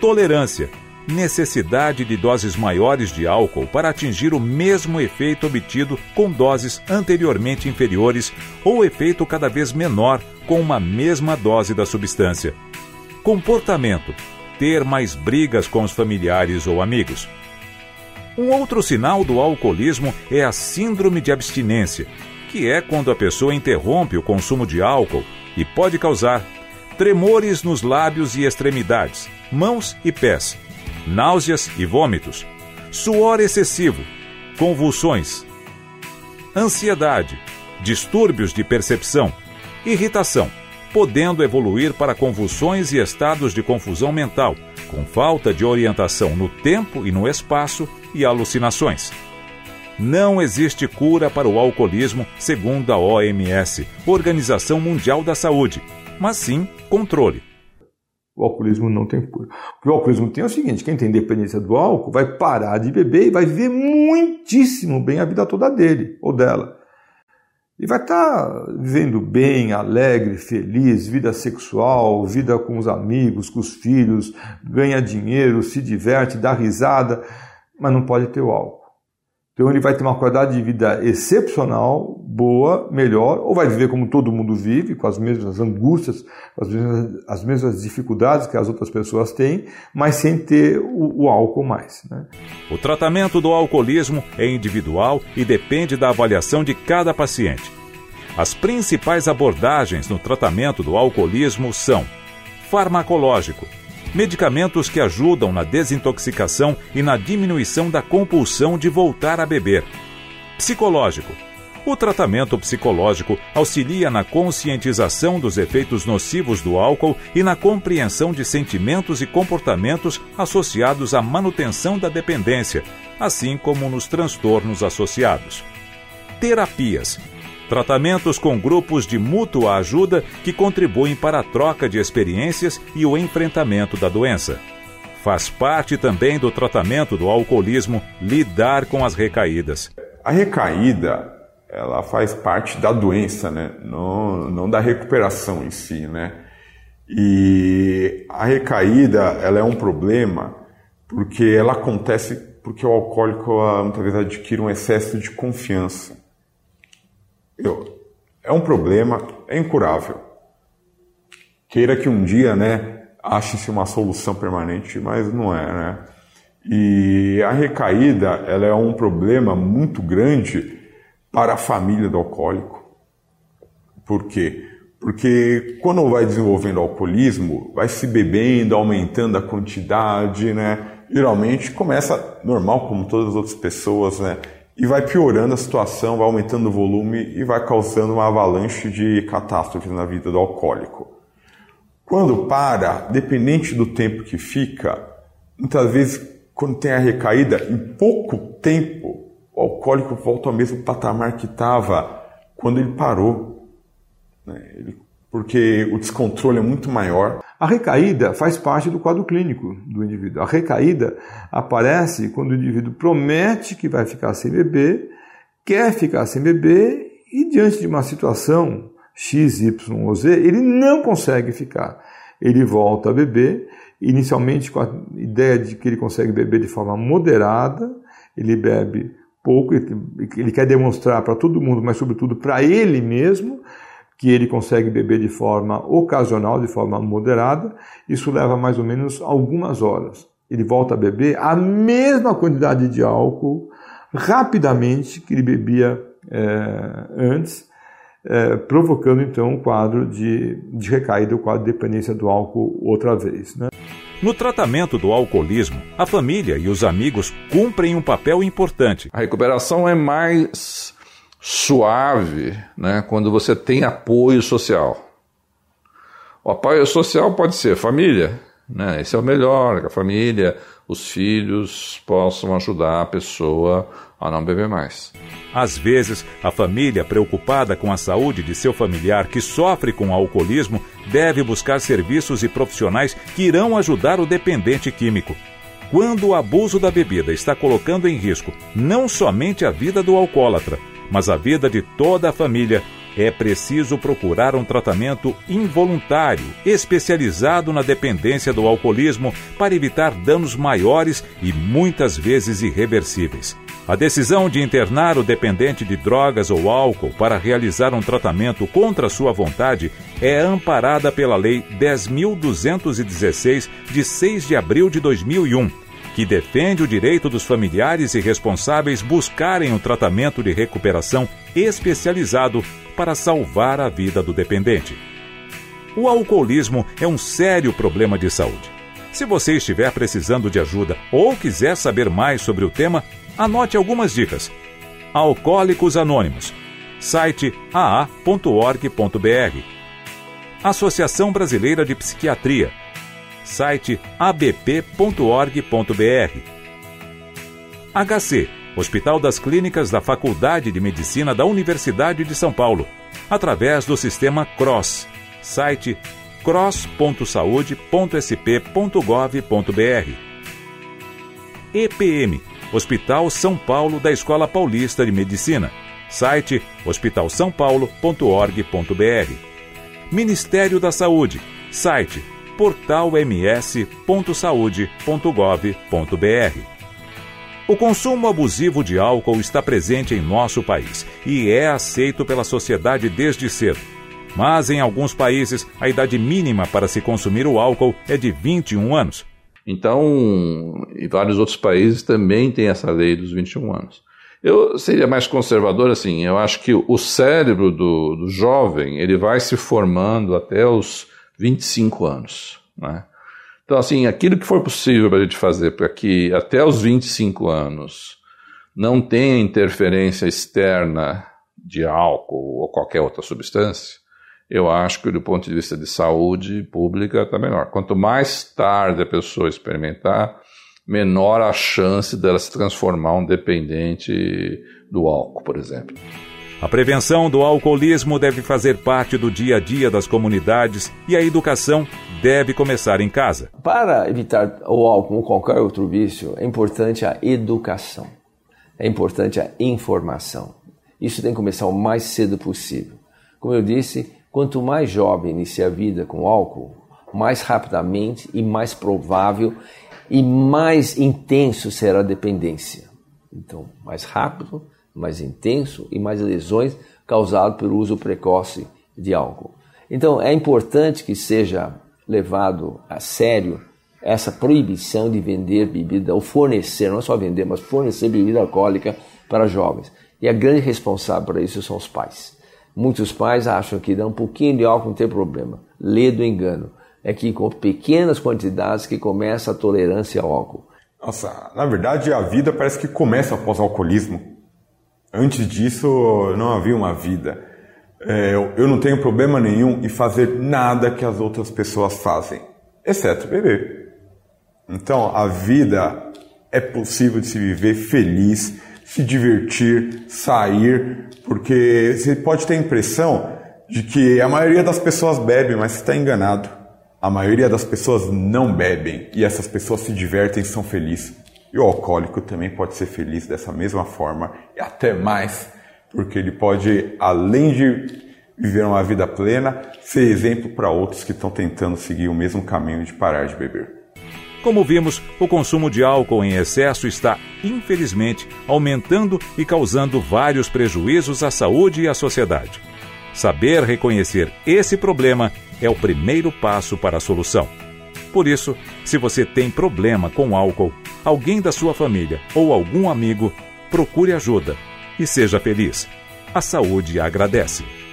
Tolerância, necessidade de doses maiores de álcool para atingir o mesmo efeito obtido com doses anteriormente inferiores ou efeito cada vez menor com uma mesma dose da substância. Comportamento: ter mais brigas com os familiares ou amigos. Um outro sinal do alcoolismo é a síndrome de abstinência, que é quando a pessoa interrompe o consumo de álcool e pode causar tremores nos lábios e extremidades, mãos e pés, náuseas e vômitos, suor excessivo, convulsões, ansiedade, distúrbios de percepção, irritação, podendo evoluir para convulsões e estados de confusão mental, com falta de orientação no tempo e no espaço e alucinações. Não existe cura para o alcoolismo, segundo a OMS, Organização Mundial da Saúde, mas sim controle. O alcoolismo não tem cura. O que o alcoolismo tem é o seguinte: quem tem dependência do álcool vai parar de beber e vai viver muitíssimo bem a vida toda dele ou dela. E vai estar tá vivendo bem, alegre, feliz, vida sexual, vida com os amigos, com os filhos, ganha dinheiro, se diverte, dá risada, mas não pode ter o álcool. Então ele vai ter uma qualidade de vida excepcional, boa, melhor, ou vai viver como todo mundo vive, com as mesmas angústias, as mesmas, as mesmas dificuldades que as outras pessoas têm, mas sem ter o, o álcool mais. Né? O tratamento do alcoolismo é individual e depende da avaliação de cada paciente. As principais abordagens no tratamento do alcoolismo são farmacológico, medicamentos que ajudam na desintoxicação e na diminuição da compulsão de voltar a beber. Psicológico. O tratamento psicológico auxilia na conscientização dos efeitos nocivos do álcool e na compreensão de sentimentos e comportamentos associados à manutenção da dependência, assim como nos transtornos associados. Terapias Tratamentos com grupos de mútua ajuda que contribuem para a troca de experiências e o enfrentamento da doença. Faz parte também do tratamento do alcoolismo lidar com as recaídas. A recaída, ela faz parte da doença, né? não, não da recuperação em si. Né? E a recaída, ela é um problema porque ela acontece porque o alcoólico muitas vezes adquire um excesso de confiança. Eu, é um problema, é incurável. Queira que um dia, né, ache-se uma solução permanente, mas não é, né? E a recaída, ela é um problema muito grande para a família do alcoólico. Por quê? Porque quando vai desenvolvendo alcoolismo, vai se bebendo, aumentando a quantidade, né? Geralmente começa normal, como todas as outras pessoas, né? E vai piorando a situação, vai aumentando o volume e vai causando uma avalanche de catástrofes na vida do alcoólico. Quando para, dependente do tempo que fica, muitas vezes quando tem a recaída, em pouco tempo o alcoólico volta ao mesmo patamar que estava quando ele parou. Né? Ele, porque o descontrole é muito maior. A recaída faz parte do quadro clínico do indivíduo. A recaída aparece quando o indivíduo promete que vai ficar sem beber, quer ficar sem beber e, diante de uma situação X, Y ou Z, ele não consegue ficar. Ele volta a beber, inicialmente com a ideia de que ele consegue beber de forma moderada, ele bebe pouco, ele quer demonstrar para todo mundo, mas sobretudo para ele mesmo, que ele consegue beber de forma ocasional, de forma moderada, isso leva mais ou menos algumas horas. Ele volta a beber a mesma quantidade de álcool rapidamente que ele bebia é, antes, é, provocando então um quadro de, de recaída, o um quadro de dependência do álcool outra vez. Né? No tratamento do alcoolismo, a família e os amigos cumprem um papel importante. A recuperação é mais suave né, quando você tem apoio social. O apoio social pode ser família, né, esse é o melhor, que a família, os filhos possam ajudar a pessoa a não beber mais. Às vezes, a família, preocupada com a saúde de seu familiar que sofre com alcoolismo, deve buscar serviços e profissionais que irão ajudar o dependente químico. Quando o abuso da bebida está colocando em risco não somente a vida do alcoólatra, mas a vida de toda a família, é preciso procurar um tratamento involuntário, especializado na dependência do alcoolismo, para evitar danos maiores e muitas vezes irreversíveis. A decisão de internar o dependente de drogas ou álcool para realizar um tratamento contra sua vontade é amparada pela Lei 10.216, de 6 de abril de 2001 que defende o direito dos familiares e responsáveis buscarem um tratamento de recuperação especializado para salvar a vida do dependente. O alcoolismo é um sério problema de saúde. Se você estiver precisando de ajuda ou quiser saber mais sobre o tema, anote algumas dicas. Alcoólicos Anônimos, site aa.org.br. Associação Brasileira de Psiquiatria, site abp.org.br. HC, Hospital das Clínicas da Faculdade de Medicina da Universidade de São Paulo, através do sistema CROSS, site cross.saude.sp.gov.br. EPM, Hospital São Paulo da Escola Paulista de Medicina, site hospitalsaopaulo.org.br. Ministério da Saúde, site portalms.saude.gov.br. O consumo abusivo de álcool está presente em nosso país e é aceito pela sociedade desde cedo. Mas em alguns países, a idade mínima para se consumir o álcool é de 21 anos. Então, em vários outros países também tem essa lei dos 21 anos. Eu seria mais conservador assim, eu acho que o cérebro do, do jovem ele vai se formando até os 25 anos. Né? Então, assim, aquilo que for possível para a gente fazer para que até os 25 anos não tenha interferência externa de álcool ou qualquer outra substância, eu acho que do ponto de vista de saúde pública está melhor. Quanto mais tarde a pessoa experimentar, menor a chance dela se transformar um dependente do álcool, por exemplo. A prevenção do alcoolismo deve fazer parte do dia a dia das comunidades e a educação deve começar em casa. Para evitar o álcool ou qualquer outro vício, é importante a educação, é importante a informação. Isso tem que começar o mais cedo possível. Como eu disse, quanto mais jovem inicia a vida com álcool, mais rapidamente e mais provável e mais intenso será a dependência. Então, mais rápido mais intenso e mais lesões causadas pelo uso precoce de álcool. Então é importante que seja levado a sério essa proibição de vender bebida ou fornecer, não é só vender, mas fornecer bebida alcoólica para jovens. E a grande responsável por isso são os pais. Muitos pais acham que dar um pouquinho de álcool não tem problema. Lê do engano. É que com pequenas quantidades que começa a tolerância ao álcool. Nossa, na verdade a vida parece que começa após o alcoolismo. Antes disso, não havia uma vida. É, eu, não tenho problema nenhum em fazer nada que as outras pessoas fazem, exceto beber. Então, a vida é possível de se viver feliz, se divertir, sair, porque você pode ter a impressão de que a maioria das pessoas bebe, mas você está enganado. A maioria das pessoas não bebem e essas pessoas se divertem e são felizes. E o alcoólico também pode ser feliz dessa mesma forma e até mais, porque ele pode, além de viver uma vida plena, ser exemplo para outros que estão tentando seguir o mesmo caminho de parar de beber. Como vimos, o consumo de álcool em excesso está, infelizmente, aumentando e causando vários prejuízos à saúde e à sociedade. Saber reconhecer esse problema é o primeiro passo para a solução. Por isso, se você tem problema com álcool, alguém da sua família ou algum amigo, procure ajuda e seja feliz. A saúde agradece.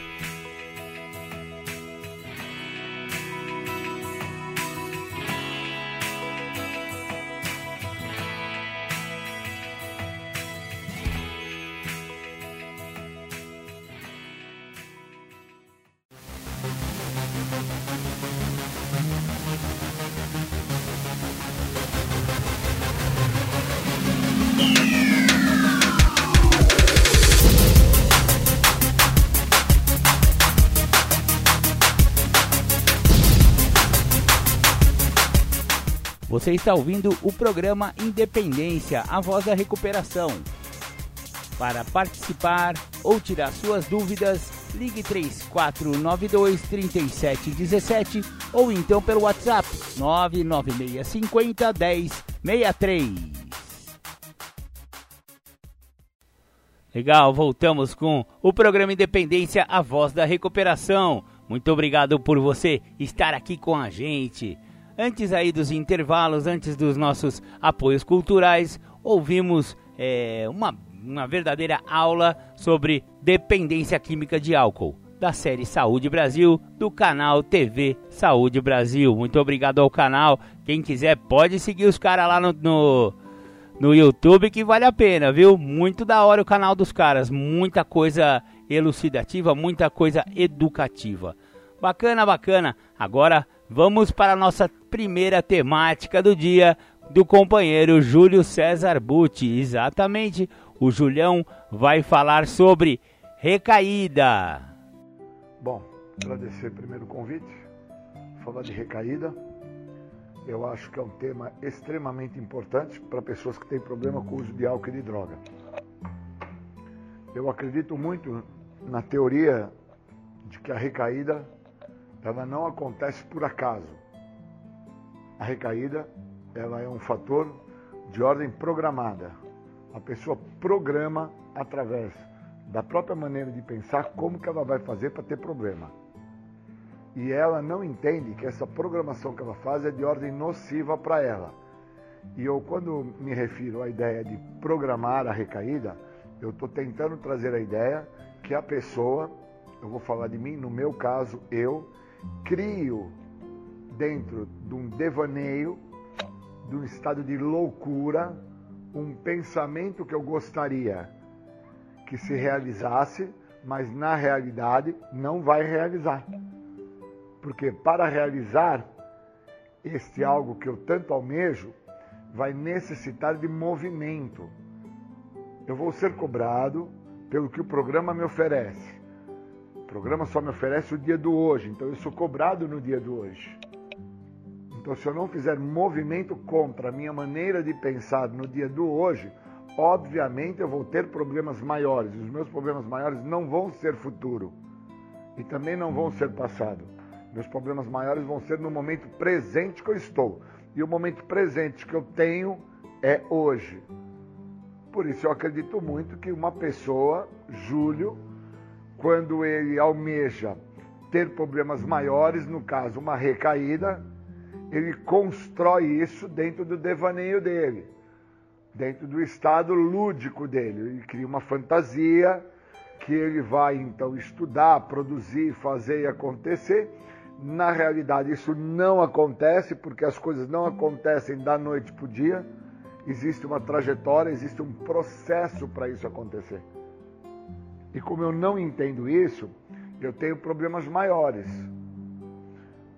Está ouvindo o programa Independência, a voz da recuperação. Para participar ou tirar suas dúvidas, ligue 3492 3717 ou então pelo WhatsApp 99650 1063. Legal, voltamos com o programa Independência, a voz da recuperação. Muito obrigado por você estar aqui com a gente. Antes aí dos intervalos, antes dos nossos apoios culturais, ouvimos é, uma, uma verdadeira aula sobre dependência química de álcool da série Saúde Brasil do canal TV Saúde Brasil. Muito obrigado ao canal. Quem quiser pode seguir os caras lá no, no, no, YouTube que vale a pena, viu? Muito da hora o canal dos caras. Muita coisa elucidativa, muita coisa educativa. Bacana, bacana. Agora vamos para a nossa primeira temática do dia do companheiro Júlio César Butti. Exatamente, o Julião vai falar sobre recaída. Bom, agradecer primeiro o convite, falar de recaída. Eu acho que é um tema extremamente importante para pessoas que têm problema com o uso de álcool e de droga. Eu acredito muito na teoria de que a recaída ela não acontece por acaso. A recaída ela é um fator de ordem programada. A pessoa programa através da própria maneira de pensar como que ela vai fazer para ter problema. E ela não entende que essa programação que ela faz é de ordem nociva para ela. E eu, quando me refiro à ideia de programar a recaída, eu estou tentando trazer a ideia que a pessoa, eu vou falar de mim, no meu caso, eu crio dentro de um devaneio, de um estado de loucura, um pensamento que eu gostaria que se realizasse, mas na realidade não vai realizar. Porque para realizar este algo que eu tanto almejo, vai necessitar de movimento. Eu vou ser cobrado pelo que o programa me oferece. Programa só me oferece o dia do hoje, então eu sou cobrado no dia do hoje. Então, se eu não fizer movimento contra a minha maneira de pensar no dia do hoje, obviamente eu vou ter problemas maiores. Os meus problemas maiores não vão ser futuro e também não vão ser passado. Meus problemas maiores vão ser no momento presente que eu estou. E o momento presente que eu tenho é hoje. Por isso eu acredito muito que uma pessoa, Júlio, quando ele almeja ter problemas maiores, no caso uma recaída, ele constrói isso dentro do devaneio dele, dentro do estado lúdico dele. Ele cria uma fantasia que ele vai então estudar, produzir, fazer e acontecer. Na realidade, isso não acontece porque as coisas não acontecem da noite para o dia. Existe uma trajetória, existe um processo para isso acontecer. E como eu não entendo isso, eu tenho problemas maiores.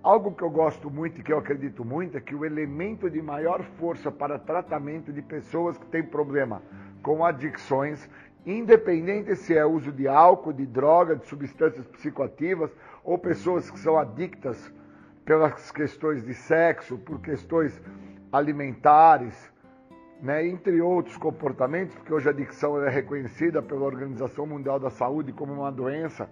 Algo que eu gosto muito e que eu acredito muito é que o elemento de maior força para tratamento de pessoas que têm problema com adicções, independente se é uso de álcool, de droga, de substâncias psicoativas, ou pessoas que são adictas pelas questões de sexo, por questões alimentares, né, entre outros comportamentos, porque hoje a adicção é reconhecida pela Organização Mundial da Saúde como uma doença,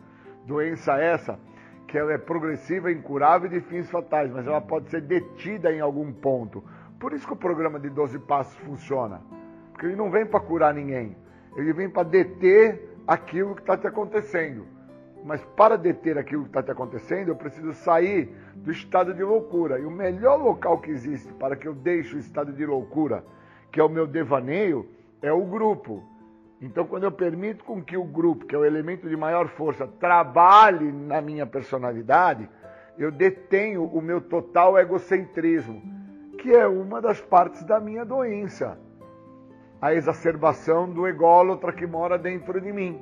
doença essa que ela é progressiva, incurável e de fins fatais, mas ela pode ser detida em algum ponto. Por isso que o programa de 12 passos funciona, porque ele não vem para curar ninguém, ele vem para deter aquilo que está te acontecendo. Mas para deter aquilo que está te acontecendo, eu preciso sair do estado de loucura. E o melhor local que existe para que eu deixe o estado de loucura que é o meu devaneio, é o grupo. Então, quando eu permito com que o grupo, que é o elemento de maior força, trabalhe na minha personalidade, eu detenho o meu total egocentrismo, que é uma das partes da minha doença. A exacerbação do ególatra que mora dentro de mim,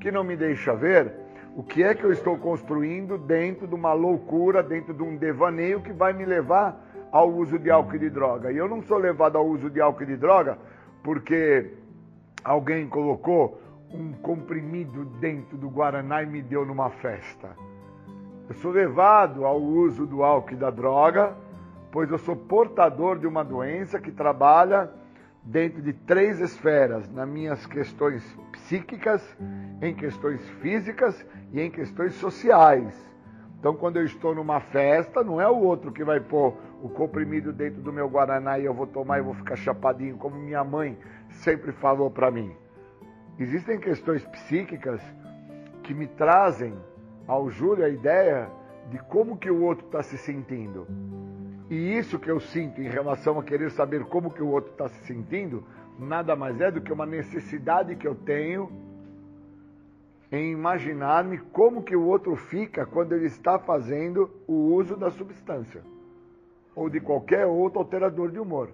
que não me deixa ver o que é que eu estou construindo dentro de uma loucura, dentro de um devaneio que vai me levar ao uso de álcool e de droga. E eu não sou levado ao uso de álcool e de droga porque alguém colocou um comprimido dentro do Guaraná e me deu numa festa. Eu sou levado ao uso do álcool e da droga, pois eu sou portador de uma doença que trabalha dentro de três esferas, nas minhas questões psíquicas, em questões físicas e em questões sociais. Então, quando eu estou numa festa, não é o outro que vai pôr o comprimido dentro do meu guaraná e eu vou tomar e vou ficar chapadinho, como minha mãe sempre falou para mim. Existem questões psíquicas que me trazem ao Júlio a ideia de como que o outro está se sentindo. E isso que eu sinto em relação a querer saber como que o outro está se sentindo, nada mais é do que uma necessidade que eu tenho em imaginar-me como que o outro fica quando ele está fazendo o uso da substância ou de qualquer outro alterador de humor.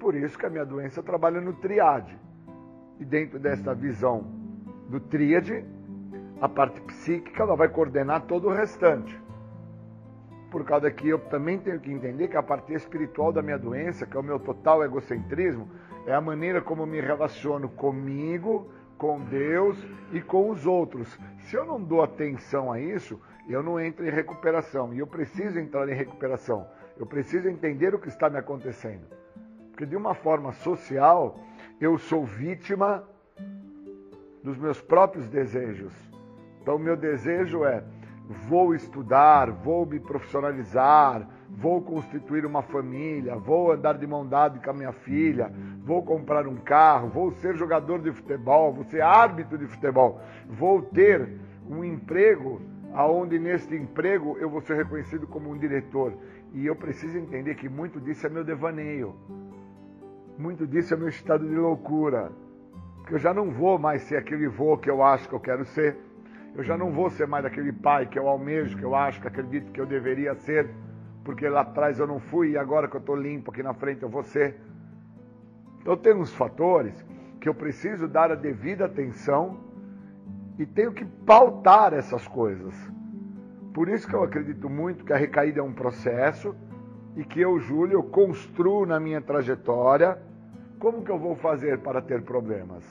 Por isso que a minha doença trabalha no triade. E dentro dessa visão do tríade, a parte psíquica ela vai coordenar todo o restante. Por causa que eu também tenho que entender que a parte espiritual da minha doença, que é o meu total egocentrismo, é a maneira como eu me relaciono comigo, com Deus e com os outros. Se eu não dou atenção a isso, eu não entro em recuperação. E eu preciso entrar em recuperação. Eu preciso entender o que está me acontecendo. Porque de uma forma social, eu sou vítima dos meus próprios desejos. Então, meu desejo é: vou estudar, vou me profissionalizar, vou constituir uma família, vou andar de mão dada com a minha filha, vou comprar um carro, vou ser jogador de futebol, vou ser árbitro de futebol, vou ter um emprego aonde nesse emprego eu vou ser reconhecido como um diretor. E eu preciso entender que muito disso é meu devaneio. Muito disso é meu estado de loucura. Que eu já não vou mais ser aquele vô que eu acho que eu quero ser. Eu já não vou ser mais aquele pai que eu almejo, que eu acho, que acredito que eu deveria ser porque lá atrás eu não fui e agora que eu estou limpo aqui na frente eu vou ser. Então tem uns fatores que eu preciso dar a devida atenção e tenho que pautar essas coisas. Por isso que eu acredito muito que a recaída é um processo e que eu, Júlio, eu construo na minha trajetória como que eu vou fazer para ter problemas.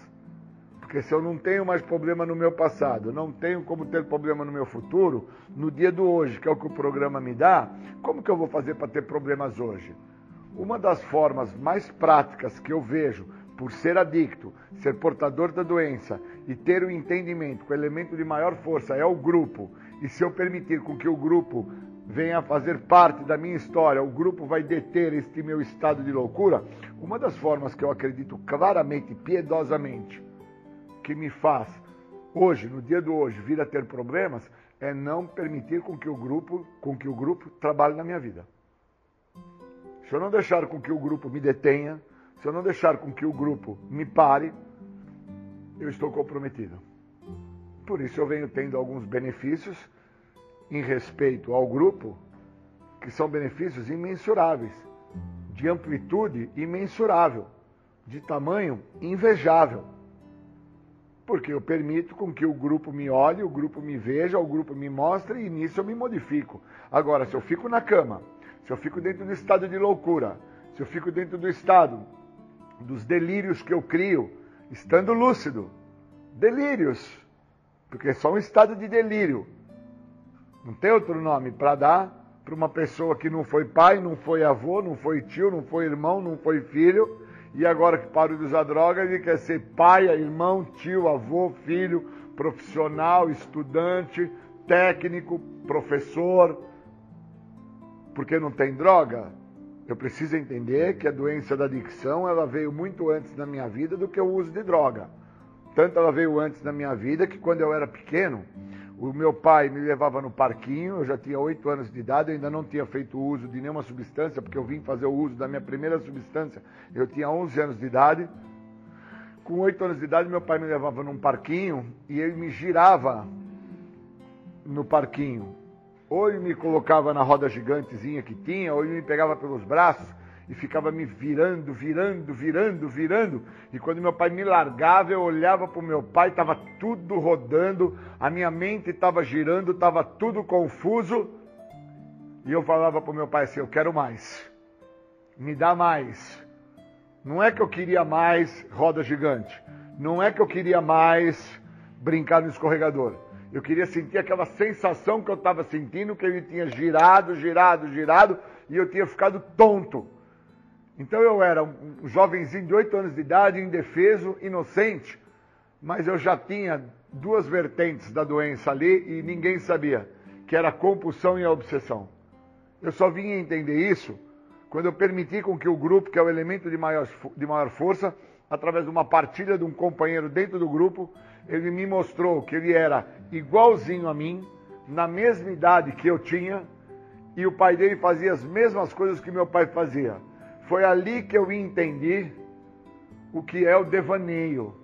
Porque se eu não tenho mais problema no meu passado, não tenho como ter problema no meu futuro, no dia do hoje, que é o que o programa me dá, como que eu vou fazer para ter problemas hoje? Uma das formas mais práticas que eu vejo por ser adicto, ser portador da doença e ter o um entendimento que o elemento de maior força é o grupo, e se eu permitir com que o grupo venha a fazer parte da minha história, o grupo vai deter este meu estado de loucura, uma das formas que eu acredito claramente, piedosamente, que me faz hoje, no dia de hoje, vir a ter problemas é não permitir com que o grupo, com que o grupo trabalhe na minha vida. Se eu não deixar com que o grupo me detenha, se eu não deixar com que o grupo me pare, eu estou comprometido. Por isso eu venho tendo alguns benefícios em respeito ao grupo, que são benefícios imensuráveis, de amplitude imensurável, de tamanho invejável. Porque eu permito com que o grupo me olhe, o grupo me veja, o grupo me mostre e nisso eu me modifico. Agora, se eu fico na cama, se eu fico dentro do estado de loucura, se eu fico dentro do estado dos delírios que eu crio, estando lúcido, delírios, porque é só um estado de delírio. Não tem outro nome para dar para uma pessoa que não foi pai, não foi avô, não foi tio, não foi irmão, não foi filho, e agora que parou de usar droga, ele quer ser pai, irmão, tio, avô, filho, profissional, estudante, técnico, professor. Porque não tem droga? Eu preciso entender que a doença da adicção ela veio muito antes na minha vida do que o uso de droga. Tanto ela veio antes na minha vida que quando eu era pequeno, o meu pai me levava no parquinho, eu já tinha 8 anos de idade, eu ainda não tinha feito uso de nenhuma substância, porque eu vim fazer o uso da minha primeira substância, eu tinha 11 anos de idade. Com 8 anos de idade, meu pai me levava num parquinho e ele me girava no parquinho. Ou ele me colocava na roda gigantezinha que tinha, ou ele me pegava pelos braços e ficava me virando, virando, virando, virando. E quando meu pai me largava, eu olhava para o meu pai, estava tudo rodando, a minha mente estava girando, estava tudo confuso. E eu falava para o meu pai assim: Eu quero mais, me dá mais. Não é que eu queria mais roda gigante, não é que eu queria mais brincar no escorregador. Eu queria sentir aquela sensação que eu estava sentindo, que ele tinha girado, girado, girado, e eu tinha ficado tonto. Então eu era um jovenzinho de 8 anos de idade, indefeso, inocente, mas eu já tinha duas vertentes da doença ali e ninguém sabia, que era a compulsão e a obsessão. Eu só vim entender isso quando eu permiti com que o grupo, que é o elemento de maior, de maior força, através de uma partilha de um companheiro dentro do grupo, ele me mostrou que ele era igualzinho a mim, na mesma idade que eu tinha, e o pai dele fazia as mesmas coisas que meu pai fazia. Foi ali que eu entendi o que é o devaneio.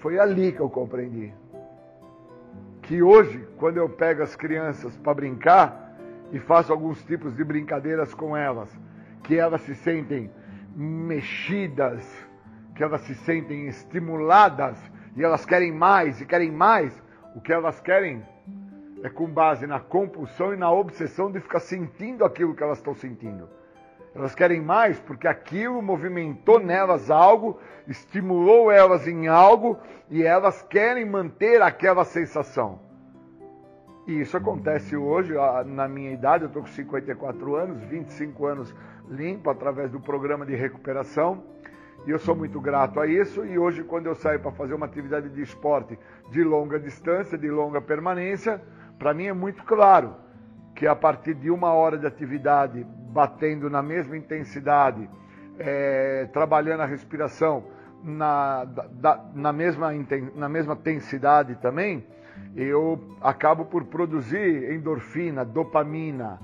Foi ali que eu compreendi. Que hoje, quando eu pego as crianças para brincar e faço alguns tipos de brincadeiras com elas, que elas se sentem mexidas, que elas se sentem estimuladas e elas querem mais e querem mais, o que elas querem é com base na compulsão e na obsessão de ficar sentindo aquilo que elas estão sentindo. Elas querem mais porque aquilo movimentou nelas algo, estimulou elas em algo e elas querem manter aquela sensação. E isso acontece hoje, na minha idade, eu estou com 54 anos, 25 anos limpo através do programa de recuperação. E eu sou muito grato a isso. E hoje, quando eu saio para fazer uma atividade de esporte de longa distância, de longa permanência, para mim é muito claro que a partir de uma hora de atividade, batendo na mesma intensidade, é, trabalhando a respiração na, da, na, mesma, na mesma intensidade também, eu acabo por produzir endorfina, dopamina.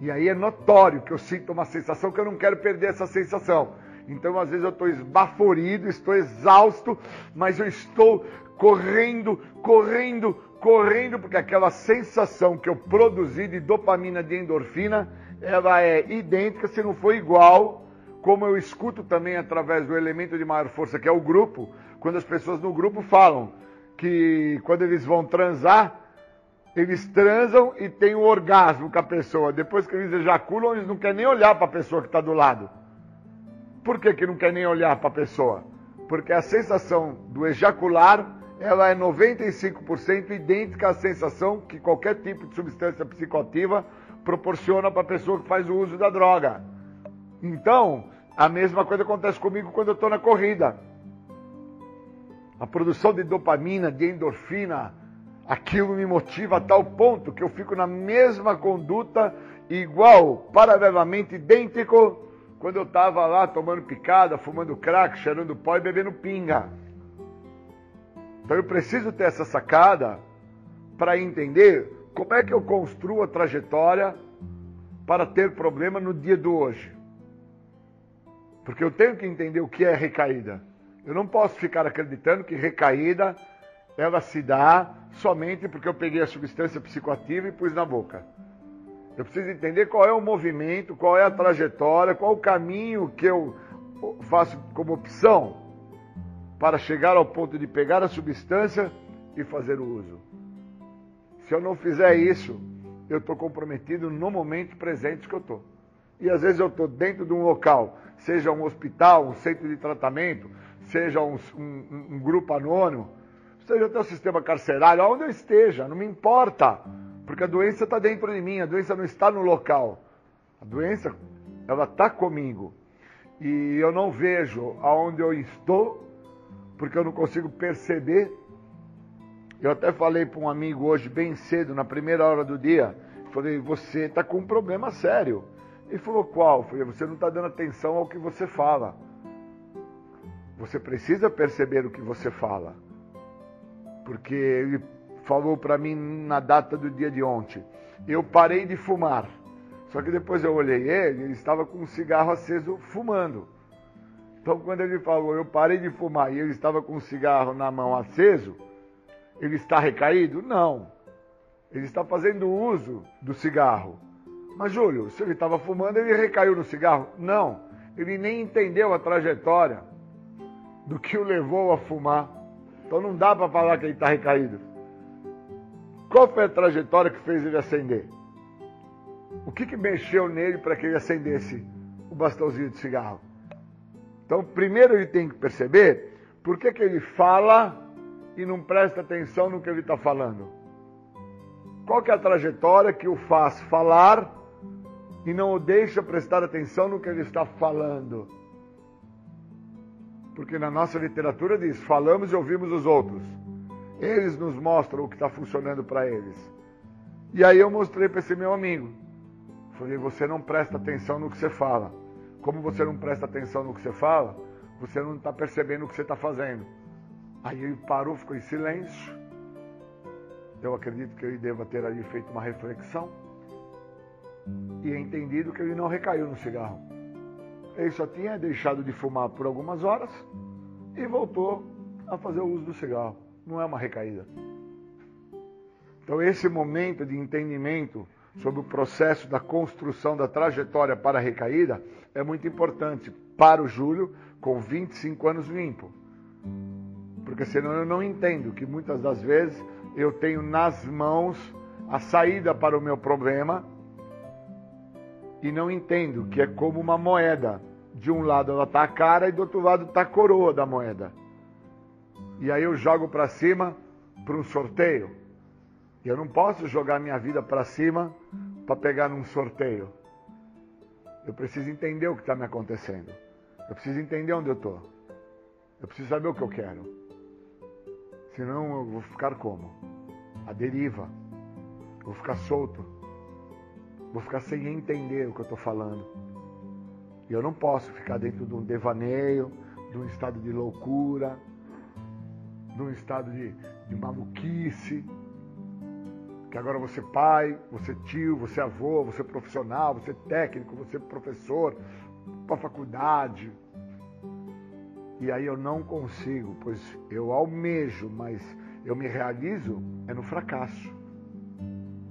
E aí é notório que eu sinto uma sensação que eu não quero perder essa sensação. Então, às vezes, eu estou esbaforido, estou exausto, mas eu estou correndo, correndo, correndo, porque aquela sensação que eu produzi de dopamina, de endorfina, ela é idêntica, se não for igual, como eu escuto também através do elemento de maior força, que é o grupo, quando as pessoas no grupo falam que quando eles vão transar, eles transam e têm um orgasmo com a pessoa. Depois que eles ejaculam, eles não querem nem olhar para a pessoa que está do lado. Por que, que não quer nem olhar para a pessoa? Porque a sensação do ejacular ela é 95% idêntica à sensação que qualquer tipo de substância psicoativa proporciona para a pessoa que faz o uso da droga. Então, a mesma coisa acontece comigo quando eu estou na corrida. A produção de dopamina, de endorfina, aquilo me motiva a tal ponto que eu fico na mesma conduta, igual, paralelamente idêntico, quando eu estava lá tomando picada, fumando crack, cheirando pó e bebendo pinga. Então eu preciso ter essa sacada para entender como é que eu construo a trajetória para ter problema no dia do hoje. Porque eu tenho que entender o que é recaída. Eu não posso ficar acreditando que recaída ela se dá somente porque eu peguei a substância psicoativa e pus na boca. Eu preciso entender qual é o movimento, qual é a trajetória, qual o caminho que eu faço como opção para chegar ao ponto de pegar a substância e fazer o uso. Se eu não fizer isso, eu estou comprometido no momento presente que eu estou. E às vezes eu estou dentro de um local, seja um hospital, um centro de tratamento, seja um, um, um grupo anônimo, seja até o sistema carcerário, aonde eu esteja, não me importa, porque a doença está dentro de mim, a doença não está no local. A doença, ela está comigo. E eu não vejo aonde eu estou, porque eu não consigo perceber. Eu até falei para um amigo hoje, bem cedo, na primeira hora do dia, falei, você está com um problema sério. Ele falou, qual? Eu falei, você não está dando atenção ao que você fala. Você precisa perceber o que você fala. Porque ele falou para mim na data do dia de ontem. Eu parei de fumar. Só que depois eu olhei ele, ele estava com um cigarro aceso fumando. Então quando ele falou, eu parei de fumar e ele estava com um cigarro na mão aceso, ele está recaído? Não. Ele está fazendo uso do cigarro. Mas Júlio, se ele estava fumando, ele recaiu no cigarro? Não. Ele nem entendeu a trajetória do que o levou a fumar. Então não dá para falar que ele está recaído. Qual foi a trajetória que fez ele acender? O que, que mexeu nele para que ele acendesse o bastãozinho de cigarro? Então, primeiro ele tem que perceber por que, que ele fala e não presta atenção no que ele está falando. Qual que é a trajetória que o faz falar e não o deixa prestar atenção no que ele está falando? Porque na nossa literatura diz: falamos e ouvimos os outros. Eles nos mostram o que está funcionando para eles. E aí eu mostrei para esse meu amigo. Falei, você não presta atenção no que você fala. Como você não presta atenção no que você fala, você não está percebendo o que você está fazendo. Aí ele parou, ficou em silêncio. Eu acredito que ele deva ter ali feito uma reflexão e entendido que ele não recaiu no cigarro. Ele só tinha deixado de fumar por algumas horas e voltou a fazer o uso do cigarro não é uma recaída. Então, esse momento de entendimento sobre o processo da construção da trajetória para a recaída é muito importante para o Júlio com 25 anos limpo. Porque senão eu não entendo que muitas das vezes eu tenho nas mãos a saída para o meu problema e não entendo que é como uma moeda. De um lado ela está a cara e do outro lado está a coroa da moeda e aí eu jogo para cima para um sorteio. Eu não posso jogar minha vida para cima para pegar num sorteio. Eu preciso entender o que está me acontecendo. Eu preciso entender onde eu estou. Eu preciso saber o que eu quero. Senão eu vou ficar como? A deriva. Vou ficar solto. Vou ficar sem entender o que eu estou falando. E eu não posso ficar dentro de um devaneio, de um estado de loucura, num estado de, de maluquice, que agora você pai, você tio, você avô, você profissional, você técnico, você professor, para faculdade. E aí eu não consigo, pois eu almejo, mas eu me realizo é no fracasso.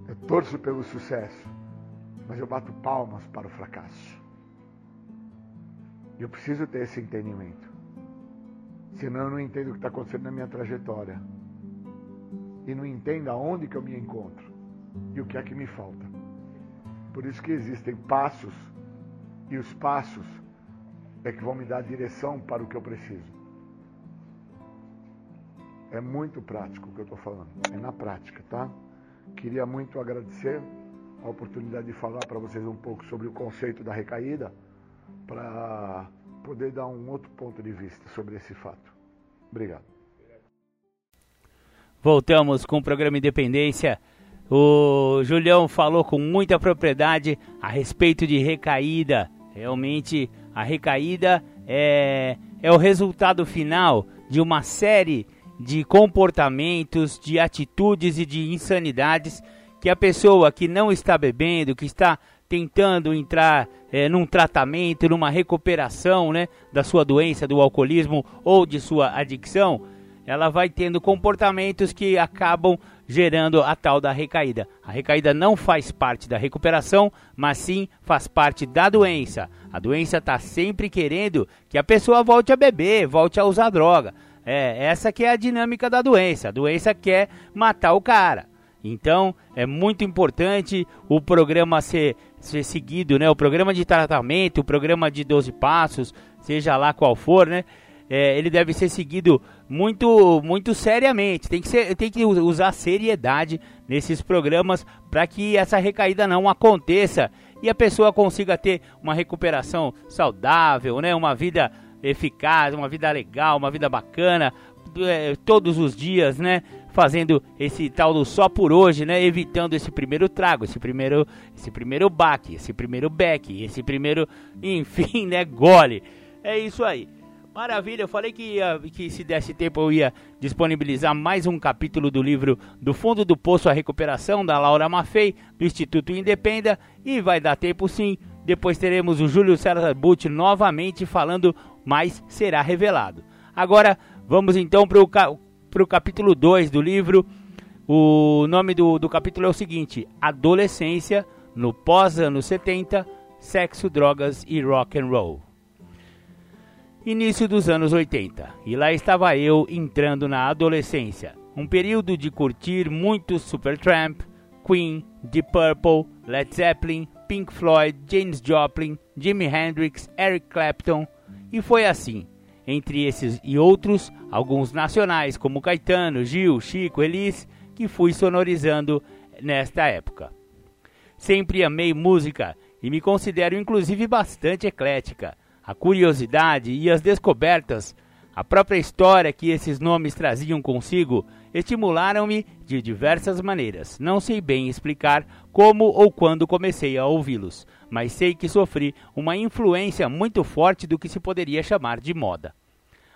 Eu torço pelo sucesso, mas eu bato palmas para o fracasso. Eu preciso ter esse entendimento. Senão eu não entendo o que está acontecendo na minha trajetória. E não entendo aonde que eu me encontro. E o que é que me falta. Por isso que existem passos. E os passos é que vão me dar direção para o que eu preciso. É muito prático o que eu estou falando. É na prática, tá? Queria muito agradecer a oportunidade de falar para vocês um pouco sobre o conceito da recaída, para poder dar um outro ponto de vista sobre esse fato. Obrigado. Voltamos com o programa Independência. O Julião falou com muita propriedade a respeito de recaída. Realmente, a recaída é, é o resultado final de uma série de comportamentos, de atitudes e de insanidades que a pessoa que não está bebendo, que está tentando entrar é, num tratamento, numa recuperação né, da sua doença, do alcoolismo ou de sua adicção, ela vai tendo comportamentos que acabam gerando a tal da recaída. A recaída não faz parte da recuperação, mas sim faz parte da doença. A doença está sempre querendo que a pessoa volte a beber, volte a usar droga. É, essa que é a dinâmica da doença. A doença quer matar o cara. Então, é muito importante o programa ser, ser seguido, né? O programa de tratamento, o programa de 12 passos, seja lá qual for, né? É, ele deve ser seguido muito muito seriamente. Tem que, ser, tem que usar seriedade nesses programas para que essa recaída não aconteça e a pessoa consiga ter uma recuperação saudável, né? Uma vida eficaz, uma vida legal, uma vida bacana, é, todos os dias, né? Fazendo esse tal do só por hoje, né? Evitando esse primeiro trago, esse primeiro, esse primeiro baque, esse primeiro beck, esse primeiro, enfim, né? Gole. É isso aí. Maravilha, eu falei que, ia, que se desse tempo eu ia disponibilizar mais um capítulo do livro Do Fundo do Poço a Recuperação, da Laura Maffei, do Instituto Independa, e vai dar tempo sim. Depois teremos o Júlio César Butti novamente falando, mas será revelado. Agora, vamos então para o capítulo 2 do livro. O nome do, do capítulo é o seguinte: Adolescência no pós-anos 70, sexo, drogas e rock and roll início dos anos 80, e lá estava eu entrando na adolescência, um período de curtir muito Supertramp, Queen, Deep Purple, Led Zeppelin, Pink Floyd, James Joplin, Jimi Hendrix, Eric Clapton, e foi assim, entre esses e outros, alguns nacionais como Caetano, Gil, Chico, Elis, que fui sonorizando nesta época. Sempre amei música e me considero inclusive bastante eclética a curiosidade e as descobertas, a própria história que esses nomes traziam consigo, estimularam-me de diversas maneiras. Não sei bem explicar como ou quando comecei a ouvi-los, mas sei que sofri uma influência muito forte do que se poderia chamar de moda.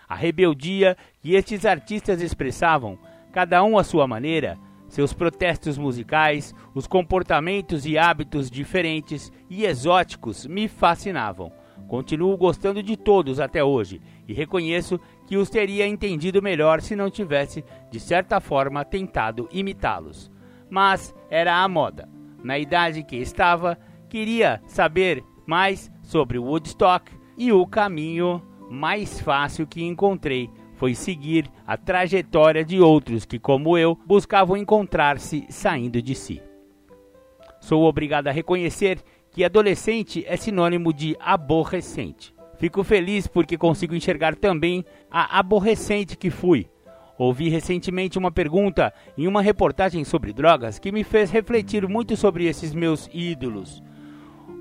A rebeldia que estes artistas expressavam, cada um à sua maneira, seus protestos musicais, os comportamentos e hábitos diferentes e exóticos me fascinavam. Continuo gostando de todos até hoje e reconheço que os teria entendido melhor se não tivesse, de certa forma, tentado imitá-los. Mas era a moda. Na idade que estava, queria saber mais sobre Woodstock e o caminho mais fácil que encontrei foi seguir a trajetória de outros que, como eu, buscavam encontrar-se saindo de si. Sou obrigado a reconhecer que adolescente é sinônimo de aborrecente. Fico feliz porque consigo enxergar também a aborrecente que fui. Ouvi recentemente uma pergunta em uma reportagem sobre drogas que me fez refletir muito sobre esses meus ídolos.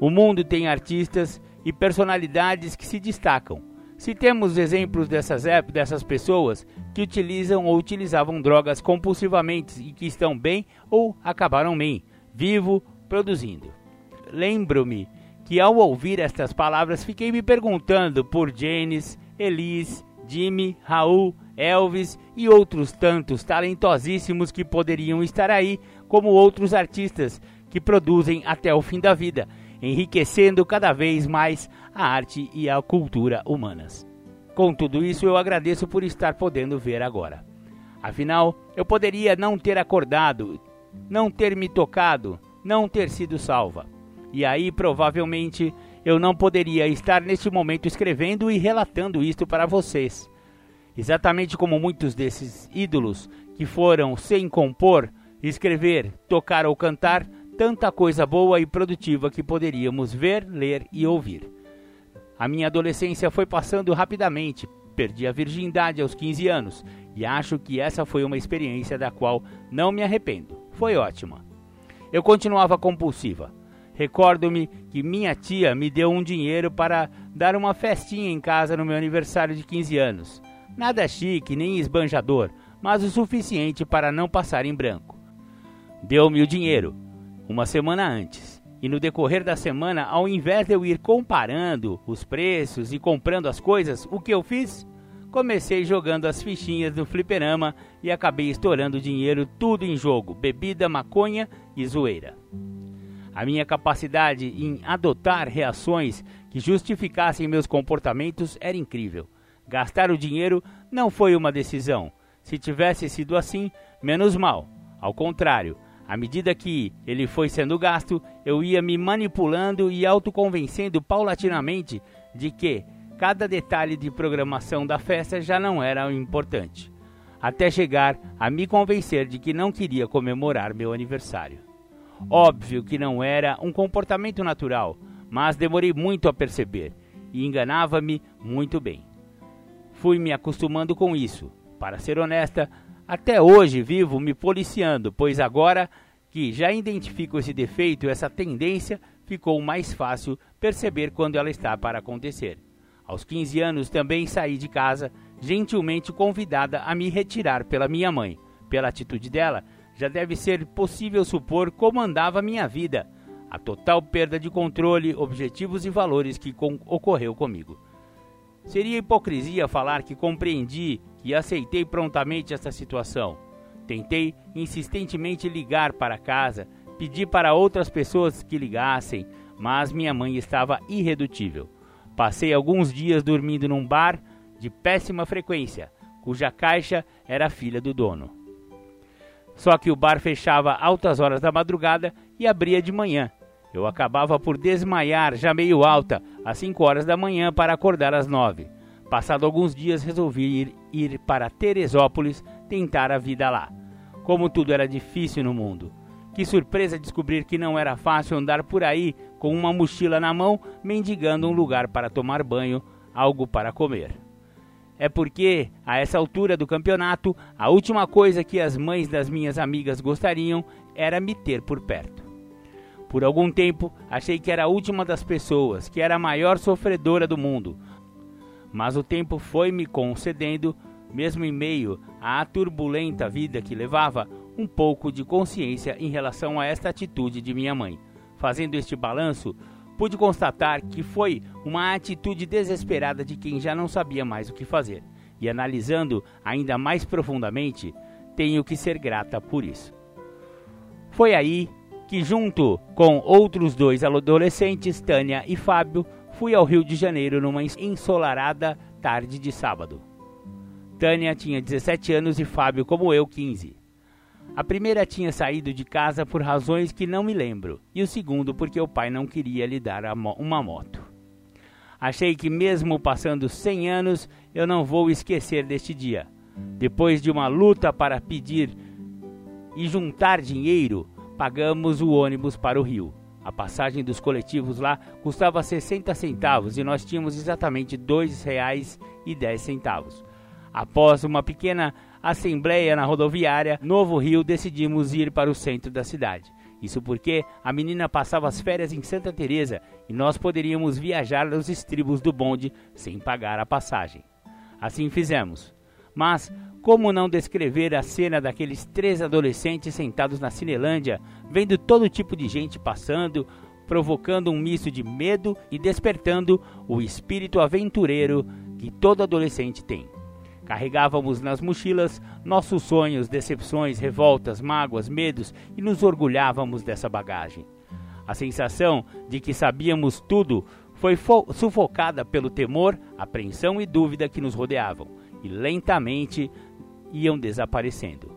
O mundo tem artistas e personalidades que se destacam. Se temos exemplos dessas, dessas pessoas que utilizam ou utilizavam drogas compulsivamente e que estão bem ou acabaram bem, vivo, produzindo lembro-me que ao ouvir estas palavras fiquei me perguntando por Janis, Elis, Jimmy, Raul, Elvis e outros tantos talentosíssimos que poderiam estar aí, como outros artistas que produzem até o fim da vida, enriquecendo cada vez mais a arte e a cultura humanas. Com tudo isso, eu agradeço por estar podendo ver agora. Afinal, eu poderia não ter acordado, não ter me tocado, não ter sido salva. E aí, provavelmente, eu não poderia estar neste momento escrevendo e relatando isto para vocês. Exatamente como muitos desses ídolos que foram sem compor, escrever, tocar ou cantar tanta coisa boa e produtiva que poderíamos ver, ler e ouvir. A minha adolescência foi passando rapidamente, perdi a virgindade aos 15 anos e acho que essa foi uma experiência da qual não me arrependo. Foi ótima. Eu continuava compulsiva. Recordo-me que minha tia me deu um dinheiro para dar uma festinha em casa no meu aniversário de 15 anos. Nada chique nem esbanjador, mas o suficiente para não passar em branco. Deu-me o dinheiro, uma semana antes, e no decorrer da semana, ao invés de eu ir comparando os preços e comprando as coisas, o que eu fiz? Comecei jogando as fichinhas no fliperama e acabei estourando dinheiro tudo em jogo, bebida, maconha e zoeira. A minha capacidade em adotar reações que justificassem meus comportamentos era incrível. Gastar o dinheiro não foi uma decisão. Se tivesse sido assim, menos mal. Ao contrário, à medida que ele foi sendo gasto, eu ia me manipulando e autoconvencendo paulatinamente de que, cada detalhe de programação da festa já não era importante, até chegar a me convencer de que não queria comemorar meu aniversário. Óbvio que não era um comportamento natural, mas demorei muito a perceber e enganava-me muito bem. Fui me acostumando com isso. Para ser honesta, até hoje vivo me policiando, pois agora que já identifico esse defeito, essa tendência, ficou mais fácil perceber quando ela está para acontecer. Aos 15 anos também saí de casa, gentilmente convidada a me retirar pela minha mãe. Pela atitude dela, já deve ser possível supor como andava minha vida, a total perda de controle, objetivos e valores que com ocorreu comigo. Seria hipocrisia falar que compreendi e aceitei prontamente essa situação. Tentei insistentemente ligar para casa, pedi para outras pessoas que ligassem, mas minha mãe estava irredutível. Passei alguns dias dormindo num bar de péssima frequência, cuja caixa era filha do dono. Só que o bar fechava altas horas da madrugada e abria de manhã. Eu acabava por desmaiar, já meio alta, às 5 horas da manhã para acordar às 9. Passado alguns dias, resolvi ir, ir para Teresópolis tentar a vida lá. Como tudo era difícil no mundo. Que surpresa descobrir que não era fácil andar por aí com uma mochila na mão, mendigando um lugar para tomar banho, algo para comer. É porque, a essa altura do campeonato, a última coisa que as mães das minhas amigas gostariam era me ter por perto. Por algum tempo, achei que era a última das pessoas, que era a maior sofredora do mundo. Mas o tempo foi me concedendo, mesmo em meio à turbulenta vida que levava, um pouco de consciência em relação a esta atitude de minha mãe. Fazendo este balanço, pude constatar que foi uma atitude desesperada de quem já não sabia mais o que fazer. E analisando ainda mais profundamente, tenho que ser grata por isso. Foi aí que, junto com outros dois adolescentes, Tânia e Fábio, fui ao Rio de Janeiro numa ensolarada tarde de sábado. Tânia tinha 17 anos e Fábio, como eu, 15. A primeira tinha saído de casa por razões que não me lembro, e o segundo porque o pai não queria lhe dar uma moto. Achei que, mesmo passando 100 anos, eu não vou esquecer deste dia. Depois de uma luta para pedir e juntar dinheiro, pagamos o ônibus para o Rio. A passagem dos coletivos lá custava 60 centavos e nós tínhamos exatamente R$ 2,10. Após uma pequena assembleia na rodoviária Novo Rio, decidimos ir para o centro da cidade. Isso porque a menina passava as férias em Santa Teresa e nós poderíamos viajar nos estribos do bonde sem pagar a passagem. Assim fizemos. Mas como não descrever a cena daqueles três adolescentes sentados na Cinelândia, vendo todo tipo de gente passando, provocando um misto de medo e despertando o espírito aventureiro que todo adolescente tem. Carregávamos nas mochilas nossos sonhos, decepções, revoltas, mágoas, medos e nos orgulhávamos dessa bagagem. A sensação de que sabíamos tudo foi sufocada pelo temor, apreensão e dúvida que nos rodeavam, e lentamente iam desaparecendo.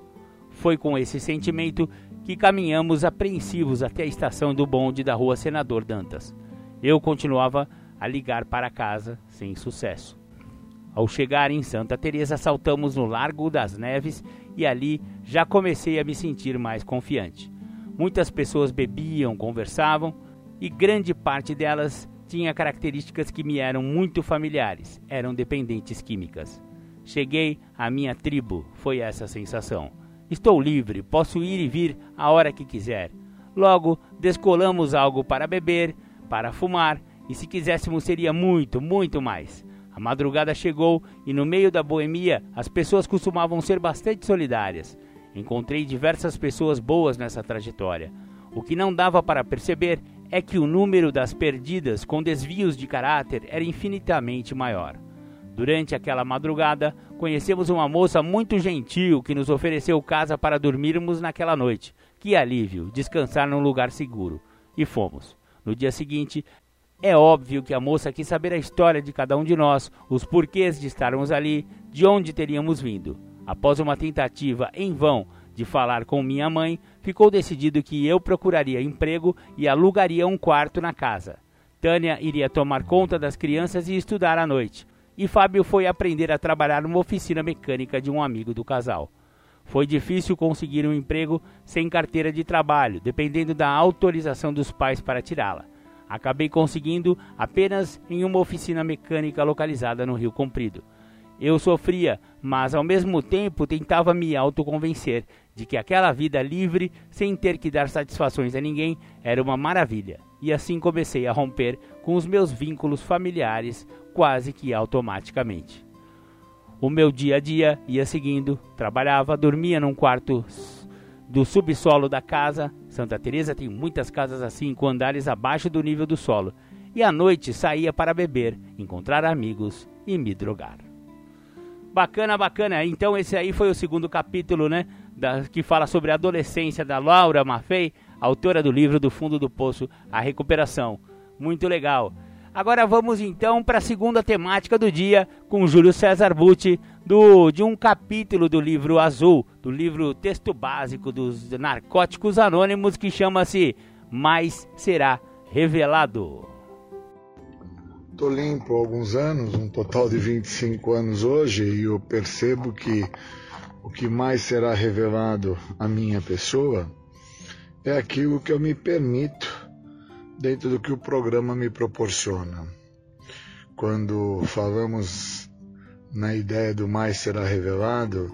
Foi com esse sentimento que caminhamos apreensivos até a estação do bonde da rua Senador Dantas. Eu continuava a ligar para casa sem sucesso. Ao chegar em Santa Teresa, saltamos no Largo das Neves e ali já comecei a me sentir mais confiante. Muitas pessoas bebiam, conversavam e grande parte delas tinha características que me eram muito familiares, eram dependentes químicas. Cheguei à minha tribo, foi essa a sensação. Estou livre, posso ir e vir a hora que quiser. Logo, descolamos algo para beber, para fumar, e se quiséssemos seria muito, muito mais. A madrugada chegou e no meio da boemia as pessoas costumavam ser bastante solidárias. Encontrei diversas pessoas boas nessa trajetória. O que não dava para perceber é que o número das perdidas com desvios de caráter era infinitamente maior. Durante aquela madrugada, conhecemos uma moça muito gentil que nos ofereceu casa para dormirmos naquela noite. Que alívio, descansar num lugar seguro. E fomos. No dia seguinte, é óbvio que a moça quis saber a história de cada um de nós, os porquês de estarmos ali, de onde teríamos vindo. Após uma tentativa em vão de falar com minha mãe, ficou decidido que eu procuraria emprego e alugaria um quarto na casa. Tânia iria tomar conta das crianças e estudar à noite. E Fábio foi aprender a trabalhar numa oficina mecânica de um amigo do casal. Foi difícil conseguir um emprego sem carteira de trabalho, dependendo da autorização dos pais para tirá-la. Acabei conseguindo apenas em uma oficina mecânica localizada no Rio Comprido. Eu sofria, mas ao mesmo tempo tentava me autoconvencer de que aquela vida livre, sem ter que dar satisfações a ninguém, era uma maravilha. E assim comecei a romper com os meus vínculos familiares quase que automaticamente. O meu dia a dia ia seguindo, trabalhava, dormia num quarto do subsolo da casa. Santa Teresa tem muitas casas assim com andares abaixo do nível do solo. E à noite saía para beber, encontrar amigos e me drogar. Bacana, bacana. Então esse aí foi o segundo capítulo, né, da, que fala sobre a adolescência da Laura Maffei, autora do livro Do Fundo do Poço, A Recuperação. Muito legal. Agora vamos então para a segunda temática do dia com Júlio César Butti, do, de um capítulo do livro Azul, do livro Texto Básico dos Narcóticos Anônimos, que chama-se Mais Será Revelado. Estou limpo há alguns anos, um total de 25 anos hoje, e eu percebo que o que mais será revelado à minha pessoa é aquilo que eu me permito dentro do que o programa me proporciona. Quando falamos na ideia do mais será revelado,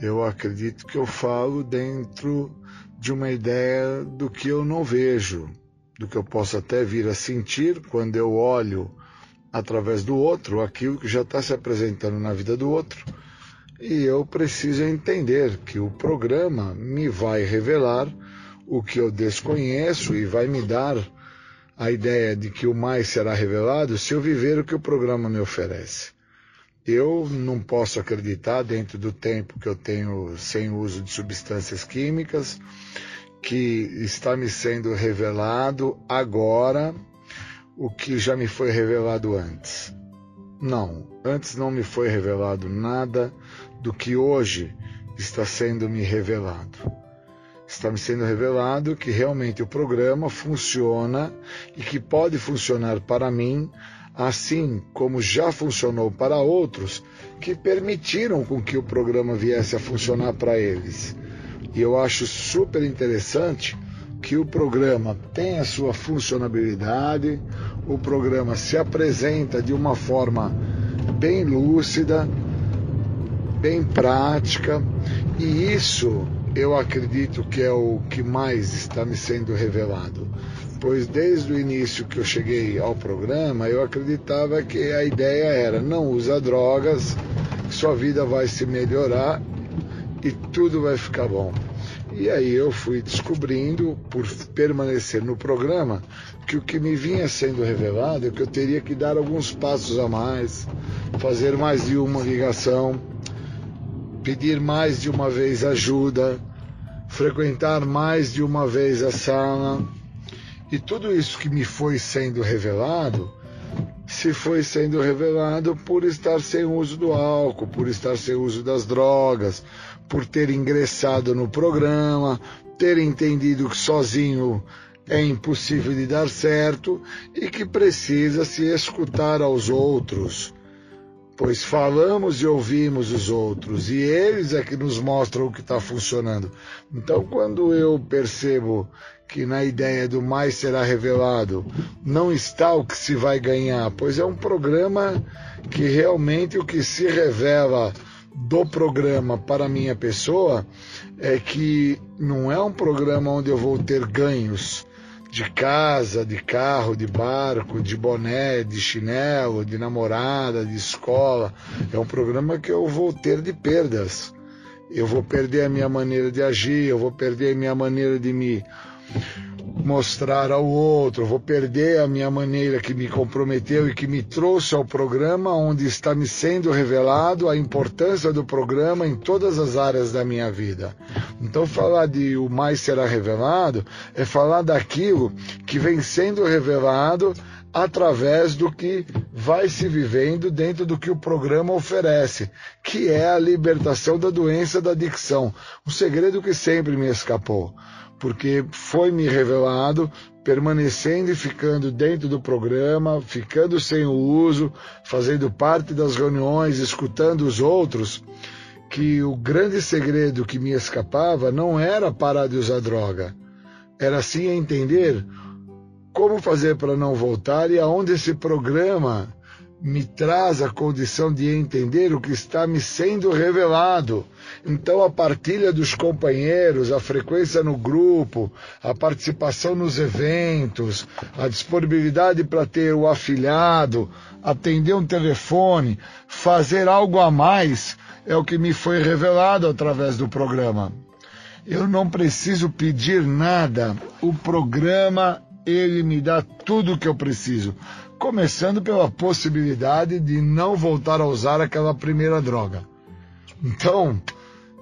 eu acredito que eu falo dentro de uma ideia do que eu não vejo, do que eu posso até vir a sentir quando eu olho através do outro aquilo que já está se apresentando na vida do outro. E eu preciso entender que o programa me vai revelar o que eu desconheço e vai me dar a ideia de que o mais será revelado se eu viver o que o programa me oferece. Eu não posso acreditar, dentro do tempo que eu tenho sem uso de substâncias químicas, que está me sendo revelado agora o que já me foi revelado antes. Não, antes não me foi revelado nada do que hoje está sendo me revelado está me sendo revelado que realmente o programa funciona e que pode funcionar para mim, assim como já funcionou para outros que permitiram com que o programa viesse a funcionar para eles. E eu acho super interessante que o programa tem a sua funcionabilidade, o programa se apresenta de uma forma bem lúcida, bem prática, e isso eu acredito que é o que mais está me sendo revelado. Pois desde o início que eu cheguei ao programa, eu acreditava que a ideia era não usa drogas, sua vida vai se melhorar e tudo vai ficar bom. E aí eu fui descobrindo, por permanecer no programa, que o que me vinha sendo revelado é que eu teria que dar alguns passos a mais, fazer mais de uma ligação, pedir mais de uma vez ajuda, frequentar mais de uma vez a sala. E tudo isso que me foi sendo revelado, se foi sendo revelado por estar sem uso do álcool, por estar sem uso das drogas, por ter ingressado no programa, ter entendido que sozinho é impossível de dar certo e que precisa se escutar aos outros pois falamos e ouvimos os outros, e eles é que nos mostram o que está funcionando. Então, quando eu percebo que na ideia do mais será revelado não está o que se vai ganhar, pois é um programa que realmente o que se revela do programa para minha pessoa é que não é um programa onde eu vou ter ganhos de casa, de carro, de barco, de boné, de chinelo, de namorada, de escola. É um programa que eu vou ter de perdas. Eu vou perder a minha maneira de agir, eu vou perder a minha maneira de me mostrar ao outro, vou perder a minha maneira que me comprometeu e que me trouxe ao programa, onde está me sendo revelado a importância do programa em todas as áreas da minha vida. Então, falar de o mais será revelado é falar daquilo que vem sendo revelado através do que vai se vivendo dentro do que o programa oferece, que é a libertação da doença da adicção, um segredo que sempre me escapou porque foi me revelado, permanecendo e ficando dentro do programa, ficando sem o uso, fazendo parte das reuniões, escutando os outros, que o grande segredo que me escapava não era parar de usar droga, era sim entender como fazer para não voltar e aonde esse programa me traz a condição de entender o que está me sendo revelado. Então, a partilha dos companheiros, a frequência no grupo, a participação nos eventos, a disponibilidade para ter o afiliado, atender um telefone, fazer algo a mais, é o que me foi revelado através do programa. Eu não preciso pedir nada, o programa ele me dá tudo o que eu preciso começando pela possibilidade de não voltar a usar aquela primeira droga. Então,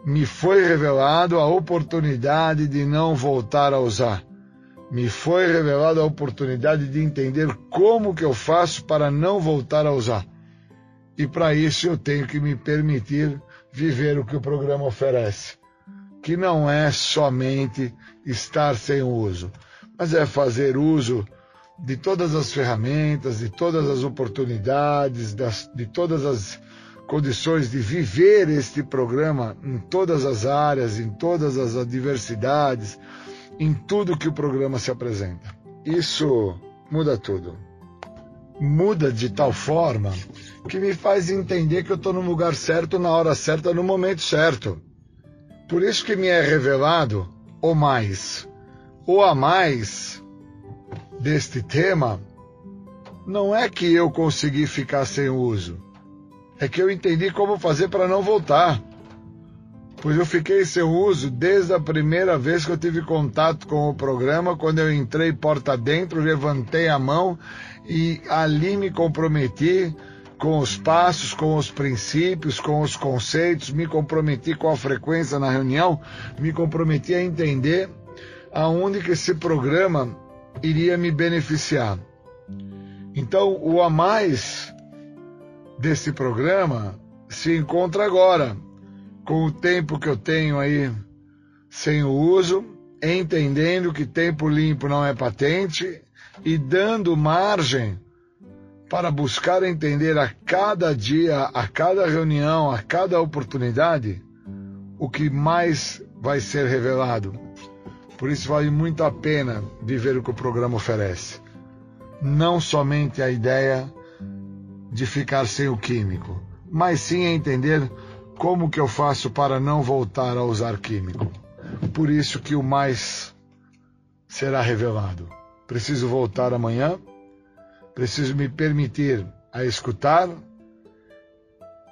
me foi revelado a oportunidade de não voltar a usar. Me foi revelada a oportunidade de entender como que eu faço para não voltar a usar. E para isso eu tenho que me permitir viver o que o programa oferece, que não é somente estar sem uso, mas é fazer uso de todas as ferramentas, de todas as oportunidades, das, de todas as condições de viver este programa em todas as áreas, em todas as adversidades, em tudo que o programa se apresenta. Isso muda tudo. Muda de tal forma que me faz entender que eu estou no lugar certo, na hora certa, no momento certo. Por isso que me é revelado o mais. O a mais deste tema não é que eu consegui ficar sem uso, é que eu entendi como fazer para não voltar. Pois eu fiquei sem uso desde a primeira vez que eu tive contato com o programa, quando eu entrei porta dentro, levantei a mão e ali me comprometi com os passos, com os princípios, com os conceitos, me comprometi com a frequência na reunião, me comprometi a entender aonde que esse programa iria me beneficiar. Então, o a mais desse programa se encontra agora, com o tempo que eu tenho aí sem o uso, entendendo que tempo limpo não é patente e dando margem para buscar entender a cada dia, a cada reunião, a cada oportunidade, o que mais vai ser revelado por isso vale muito a pena viver o que o programa oferece. Não somente a ideia de ficar sem o químico, mas sim entender como que eu faço para não voltar a usar químico. Por isso que o mais será revelado. Preciso voltar amanhã, preciso me permitir a escutar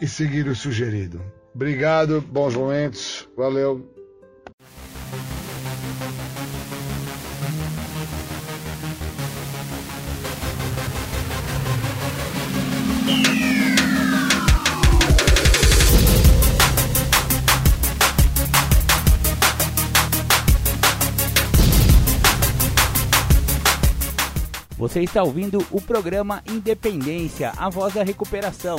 e seguir o sugerido. Obrigado, bons momentos, valeu. Você está ouvindo o programa Independência, a voz da recuperação.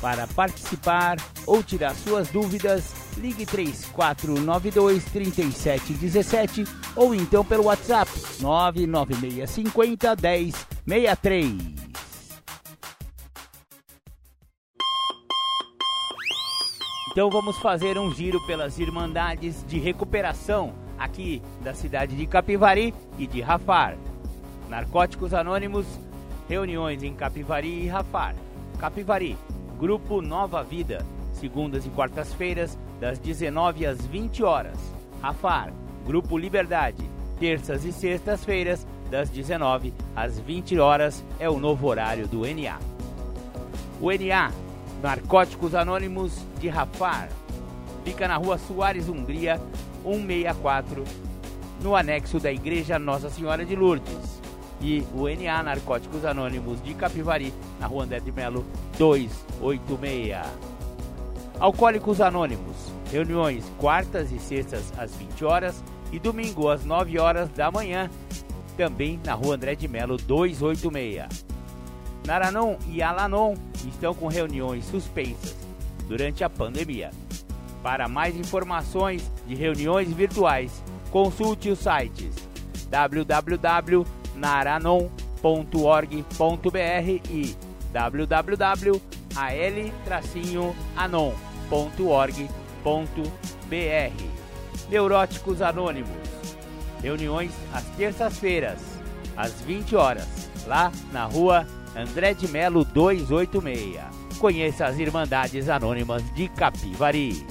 Para participar ou tirar suas dúvidas, ligue 3492 3717 ou então pelo WhatsApp 99650 1063. Então vamos fazer um giro pelas Irmandades de Recuperação aqui da cidade de Capivari e de Rafar. Narcóticos Anônimos, reuniões em Capivari e Rafar. Capivari, Grupo Nova Vida, segundas e quartas-feiras, das 19 às 20 horas. Rafar, Grupo Liberdade, terças e sextas-feiras, das 19 às 20 horas, é o novo horário do NA. O NA, Narcóticos Anônimos de Rafar, fica na rua Soares Hungria, 164, no anexo da Igreja Nossa Senhora de Lourdes e o NA Narcóticos Anônimos de Capivari, na rua André de Melo 286. Alcoólicos Anônimos, reuniões quartas e sextas às 20 horas e domingo às 9 horas da manhã, também na rua André de Melo 286. Naranon e Alanon estão com reuniões suspensas durante a pandemia. Para mais informações de reuniões virtuais, Consulte os sites www.naranon.org.br e www.al-anon.org.br. Neuróticos Anônimos. Reuniões às terças-feiras, às 20 horas, lá na rua André de Melo 286. Conheça as Irmandades Anônimas de Capivari.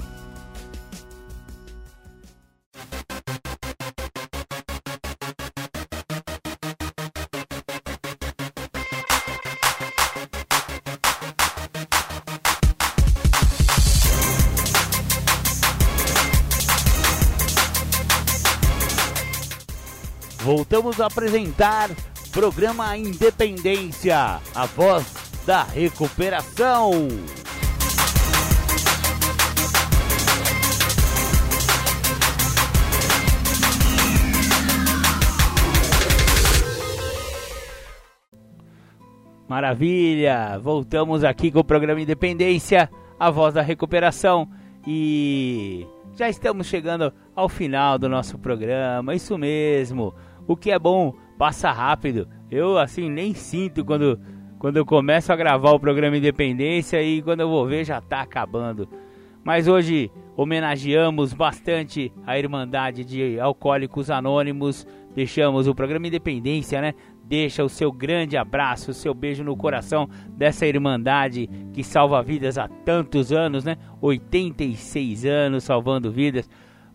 Voltamos a apresentar programa Independência, a voz da recuperação. Maravilha! Voltamos aqui com o programa Independência, a voz da recuperação e já estamos chegando ao final do nosso programa. Isso mesmo. O que é bom passa rápido. Eu assim nem sinto quando quando eu começo a gravar o programa Independência e quando eu vou ver já está acabando. Mas hoje homenageamos bastante a Irmandade de Alcoólicos Anônimos. Deixamos o programa Independência, né? Deixa o seu grande abraço, o seu beijo no coração dessa Irmandade que salva vidas há tantos anos, né? 86 anos salvando vidas.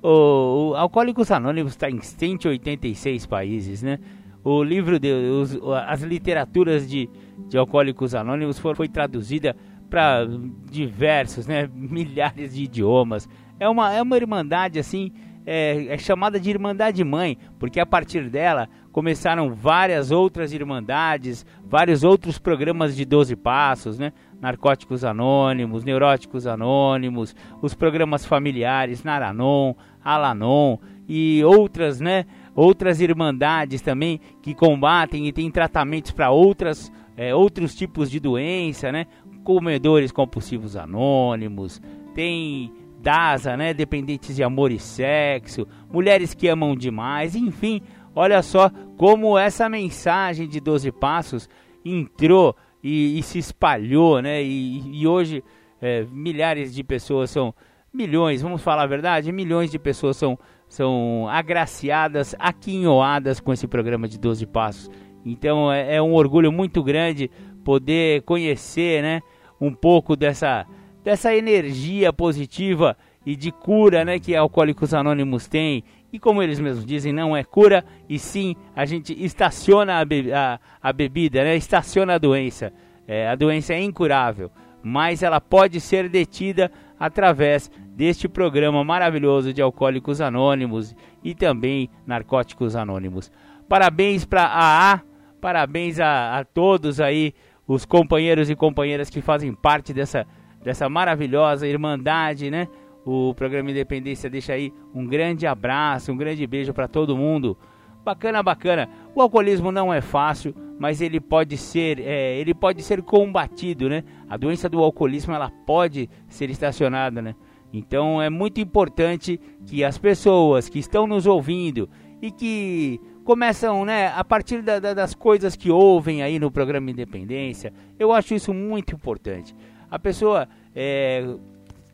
O, o Alcoólicos Anônimos está em 186 países, né? O livro de os, as literaturas de, de Alcoólicos Anônimos foi, foi traduzida para diversos, né, milhares de idiomas. É uma, é uma irmandade assim, é, é, chamada de Irmandade Mãe, porque a partir dela começaram várias outras irmandades, vários outros programas de 12 passos, né? Narcóticos Anônimos, Neuróticos Anônimos, os programas familiares, Naranon, Alanon e outras, né? outras irmandades também que combatem e têm tratamentos para outras é, outros tipos de doença, né? Comedores compulsivos anônimos, tem DASA, né? Dependentes de amor e sexo, mulheres que amam demais, enfim, olha só como essa mensagem de 12 passos entrou e, e se espalhou, né? E, e hoje é, milhares de pessoas são milhões, vamos falar a verdade, milhões de pessoas são são agraciadas, aquinhoadas com esse programa de 12 passos. Então é, é, um orgulho muito grande poder conhecer, né, um pouco dessa dessa energia positiva e de cura, né, que Alcoólicos Anônimos tem. E como eles mesmos dizem, não é cura, e sim a gente estaciona a, be a, a bebida, né, estaciona a doença. É, a doença é incurável, mas ela pode ser detida através deste programa maravilhoso de Alcoólicos Anônimos e também Narcóticos Anônimos. Parabéns para a AA, parabéns a, a todos aí, os companheiros e companheiras que fazem parte dessa, dessa maravilhosa irmandade, né? O programa Independência deixa aí um grande abraço, um grande beijo para todo mundo. Bacana, bacana. O alcoolismo não é fácil, mas ele pode ser, é, ele pode ser combatido, né? A doença do alcoolismo ela pode ser estacionada, né? Então é muito importante que as pessoas que estão nos ouvindo e que começam, né, a partir da, da, das coisas que ouvem aí no programa Independência, eu acho isso muito importante. A pessoa está é,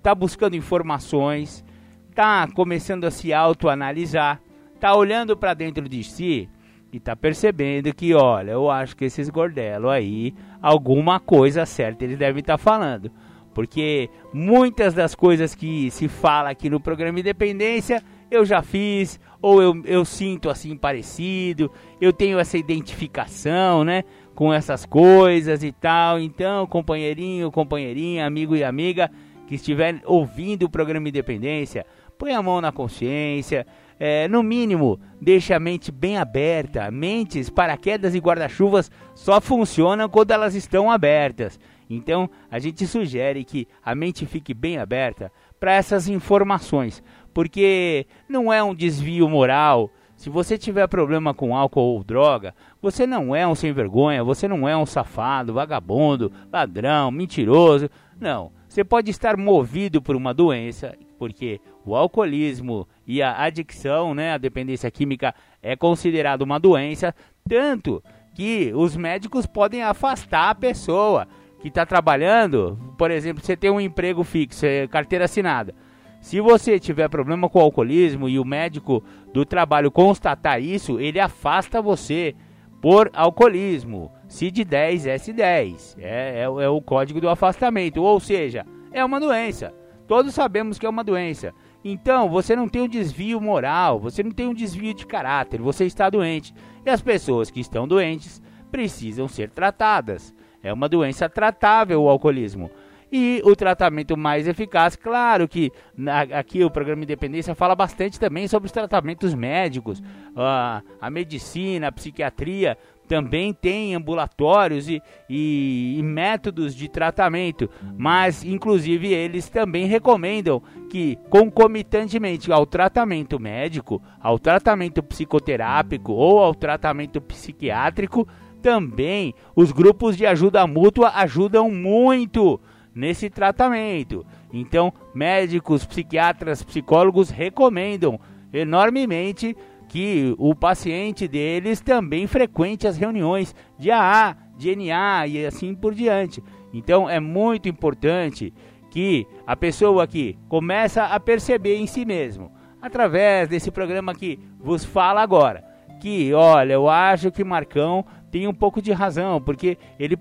tá buscando informações, está começando a se autoanalisar, está olhando para dentro de si e está percebendo que, olha, eu acho que esses gordelos aí, alguma coisa certa eles devem estar tá falando. Porque muitas das coisas que se fala aqui no programa Independência eu já fiz, ou eu, eu sinto assim parecido, eu tenho essa identificação, né? Com essas coisas e tal. Então, companheirinho, companheirinha, amigo e amiga que estiver ouvindo o programa Independência, põe a mão na consciência, é, no mínimo, deixe a mente bem aberta. Mentes, paraquedas e guarda-chuvas só funcionam quando elas estão abertas. Então, a gente sugere que a mente fique bem aberta para essas informações, porque não é um desvio moral. Se você tiver problema com álcool ou droga, você não é um sem vergonha, você não é um safado, vagabundo, ladrão, mentiroso. Não. Você pode estar movido por uma doença, porque o alcoolismo e a adicção, né, a dependência química é considerado uma doença, tanto que os médicos podem afastar a pessoa que está trabalhando. Por exemplo, você tem um emprego fixo, é carteira assinada. Se você tiver problema com o alcoolismo e o médico do trabalho constatar isso, ele afasta você por alcoolismo. CID-10, S10. É, é, é o código do afastamento. Ou seja, é uma doença. Todos sabemos que é uma doença. Então, você não tem um desvio moral, você não tem um desvio de caráter, você está doente. E as pessoas que estão doentes precisam ser tratadas. É uma doença tratável o alcoolismo. E o tratamento mais eficaz, claro que aqui o programa Independência fala bastante também sobre os tratamentos médicos, a, a medicina, a psiquiatria também tem ambulatórios e, e, e, métodos de tratamento, mas inclusive eles também recomendam que concomitantemente ao tratamento médico, ao tratamento psicoterápico ou ao tratamento psiquiátrico, também os grupos de ajuda mútua ajudam muito nesse tratamento. Então, médicos, psiquiatras, psicólogos recomendam enormemente que o paciente deles também frequente as reuniões de AA, de NA e assim por diante. Então é muito importante que a pessoa aqui começa a perceber em si mesmo, através desse programa que vos fala agora, que olha, eu acho que Marcão tem um pouco de razão, porque ele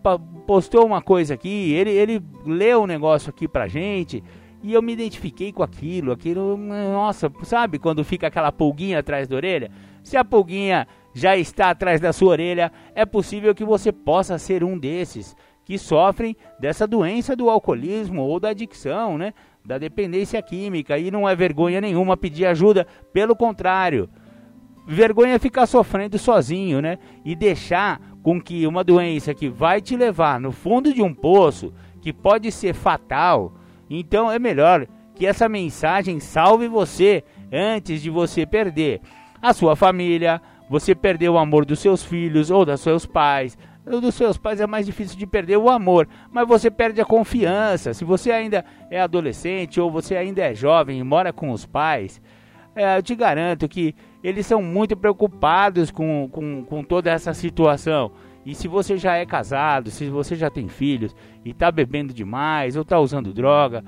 postou uma coisa aqui, ele, ele leu um negócio aqui pra gente, e eu me identifiquei com aquilo, aquilo, nossa, sabe quando fica aquela pulguinha atrás da orelha? Se a pulguinha já está atrás da sua orelha, é possível que você possa ser um desses que sofrem dessa doença do alcoolismo ou da adicção, né? Da dependência química. E não é vergonha nenhuma pedir ajuda, pelo contrário. Vergonha é ficar sofrendo sozinho, né? E deixar com que uma doença que vai te levar no fundo de um poço, que pode ser fatal, então é melhor que essa mensagem salve você antes de você perder a sua família, você perder o amor dos seus filhos ou dos seus pais. O dos seus pais é mais difícil de perder o amor, mas você perde a confiança. Se você ainda é adolescente ou você ainda é jovem e mora com os pais, é, eu te garanto que eles são muito preocupados com, com, com toda essa situação. E se você já é casado, se você já tem filhos e está bebendo demais ou está usando droga,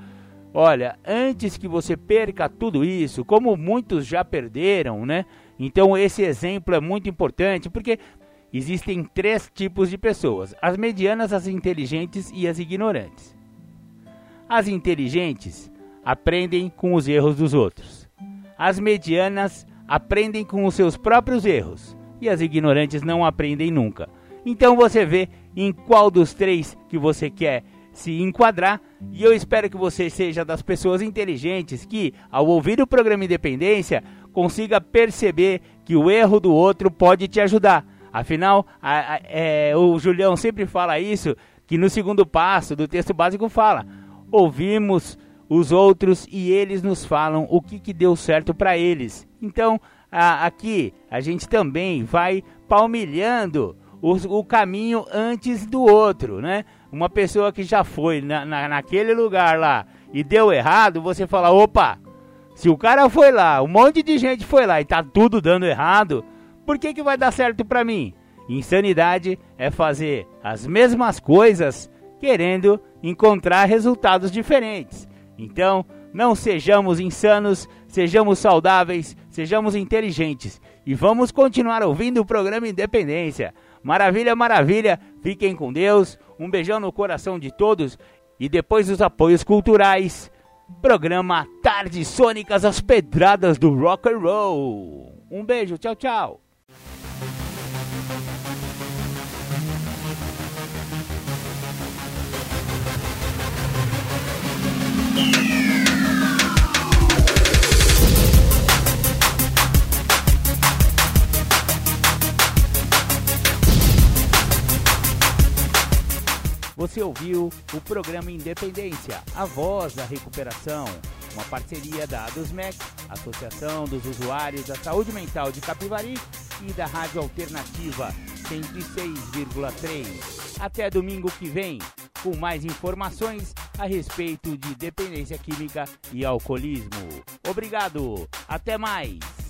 olha, antes que você perca tudo isso, como muitos já perderam, né? Então esse exemplo é muito importante porque existem três tipos de pessoas: as medianas, as inteligentes e as ignorantes. As inteligentes aprendem com os erros dos outros. As medianas aprendem com os seus próprios erros e as ignorantes não aprendem nunca. Então você vê em qual dos três que você quer se enquadrar. E eu espero que você seja das pessoas inteligentes que, ao ouvir o programa Independência, consiga perceber que o erro do outro pode te ajudar. Afinal, a, a, é, o Julião sempre fala isso, que no segundo passo do texto básico fala: ouvimos os outros e eles nos falam o que, que deu certo para eles. Então, a, aqui a gente também vai palmilhando o, o caminho antes do outro, né? Uma pessoa que já foi na, na, naquele lugar lá e deu errado, você fala, opa, se o cara foi lá, um monte de gente foi lá e tá tudo dando errado, por que que vai dar certo para mim? Insanidade é fazer as mesmas coisas querendo encontrar resultados diferentes. Então, não sejamos insanos, sejamos saudáveis, sejamos inteligentes e vamos continuar ouvindo o programa Independência. Maravilha, maravilha. Fiquem com Deus. Um beijão no coração de todos. E depois dos apoios culturais, programa Tardes Sônicas, as pedradas do rock and roll. Um beijo, tchau, tchau. Você ouviu o programa Independência, a voz da recuperação, uma parceria da ADUSMEC, Associação dos Usuários da Saúde Mental de Capivari e da Rádio Alternativa 106,3. Até domingo que vem, com mais informações a respeito de dependência química e alcoolismo. Obrigado, até mais!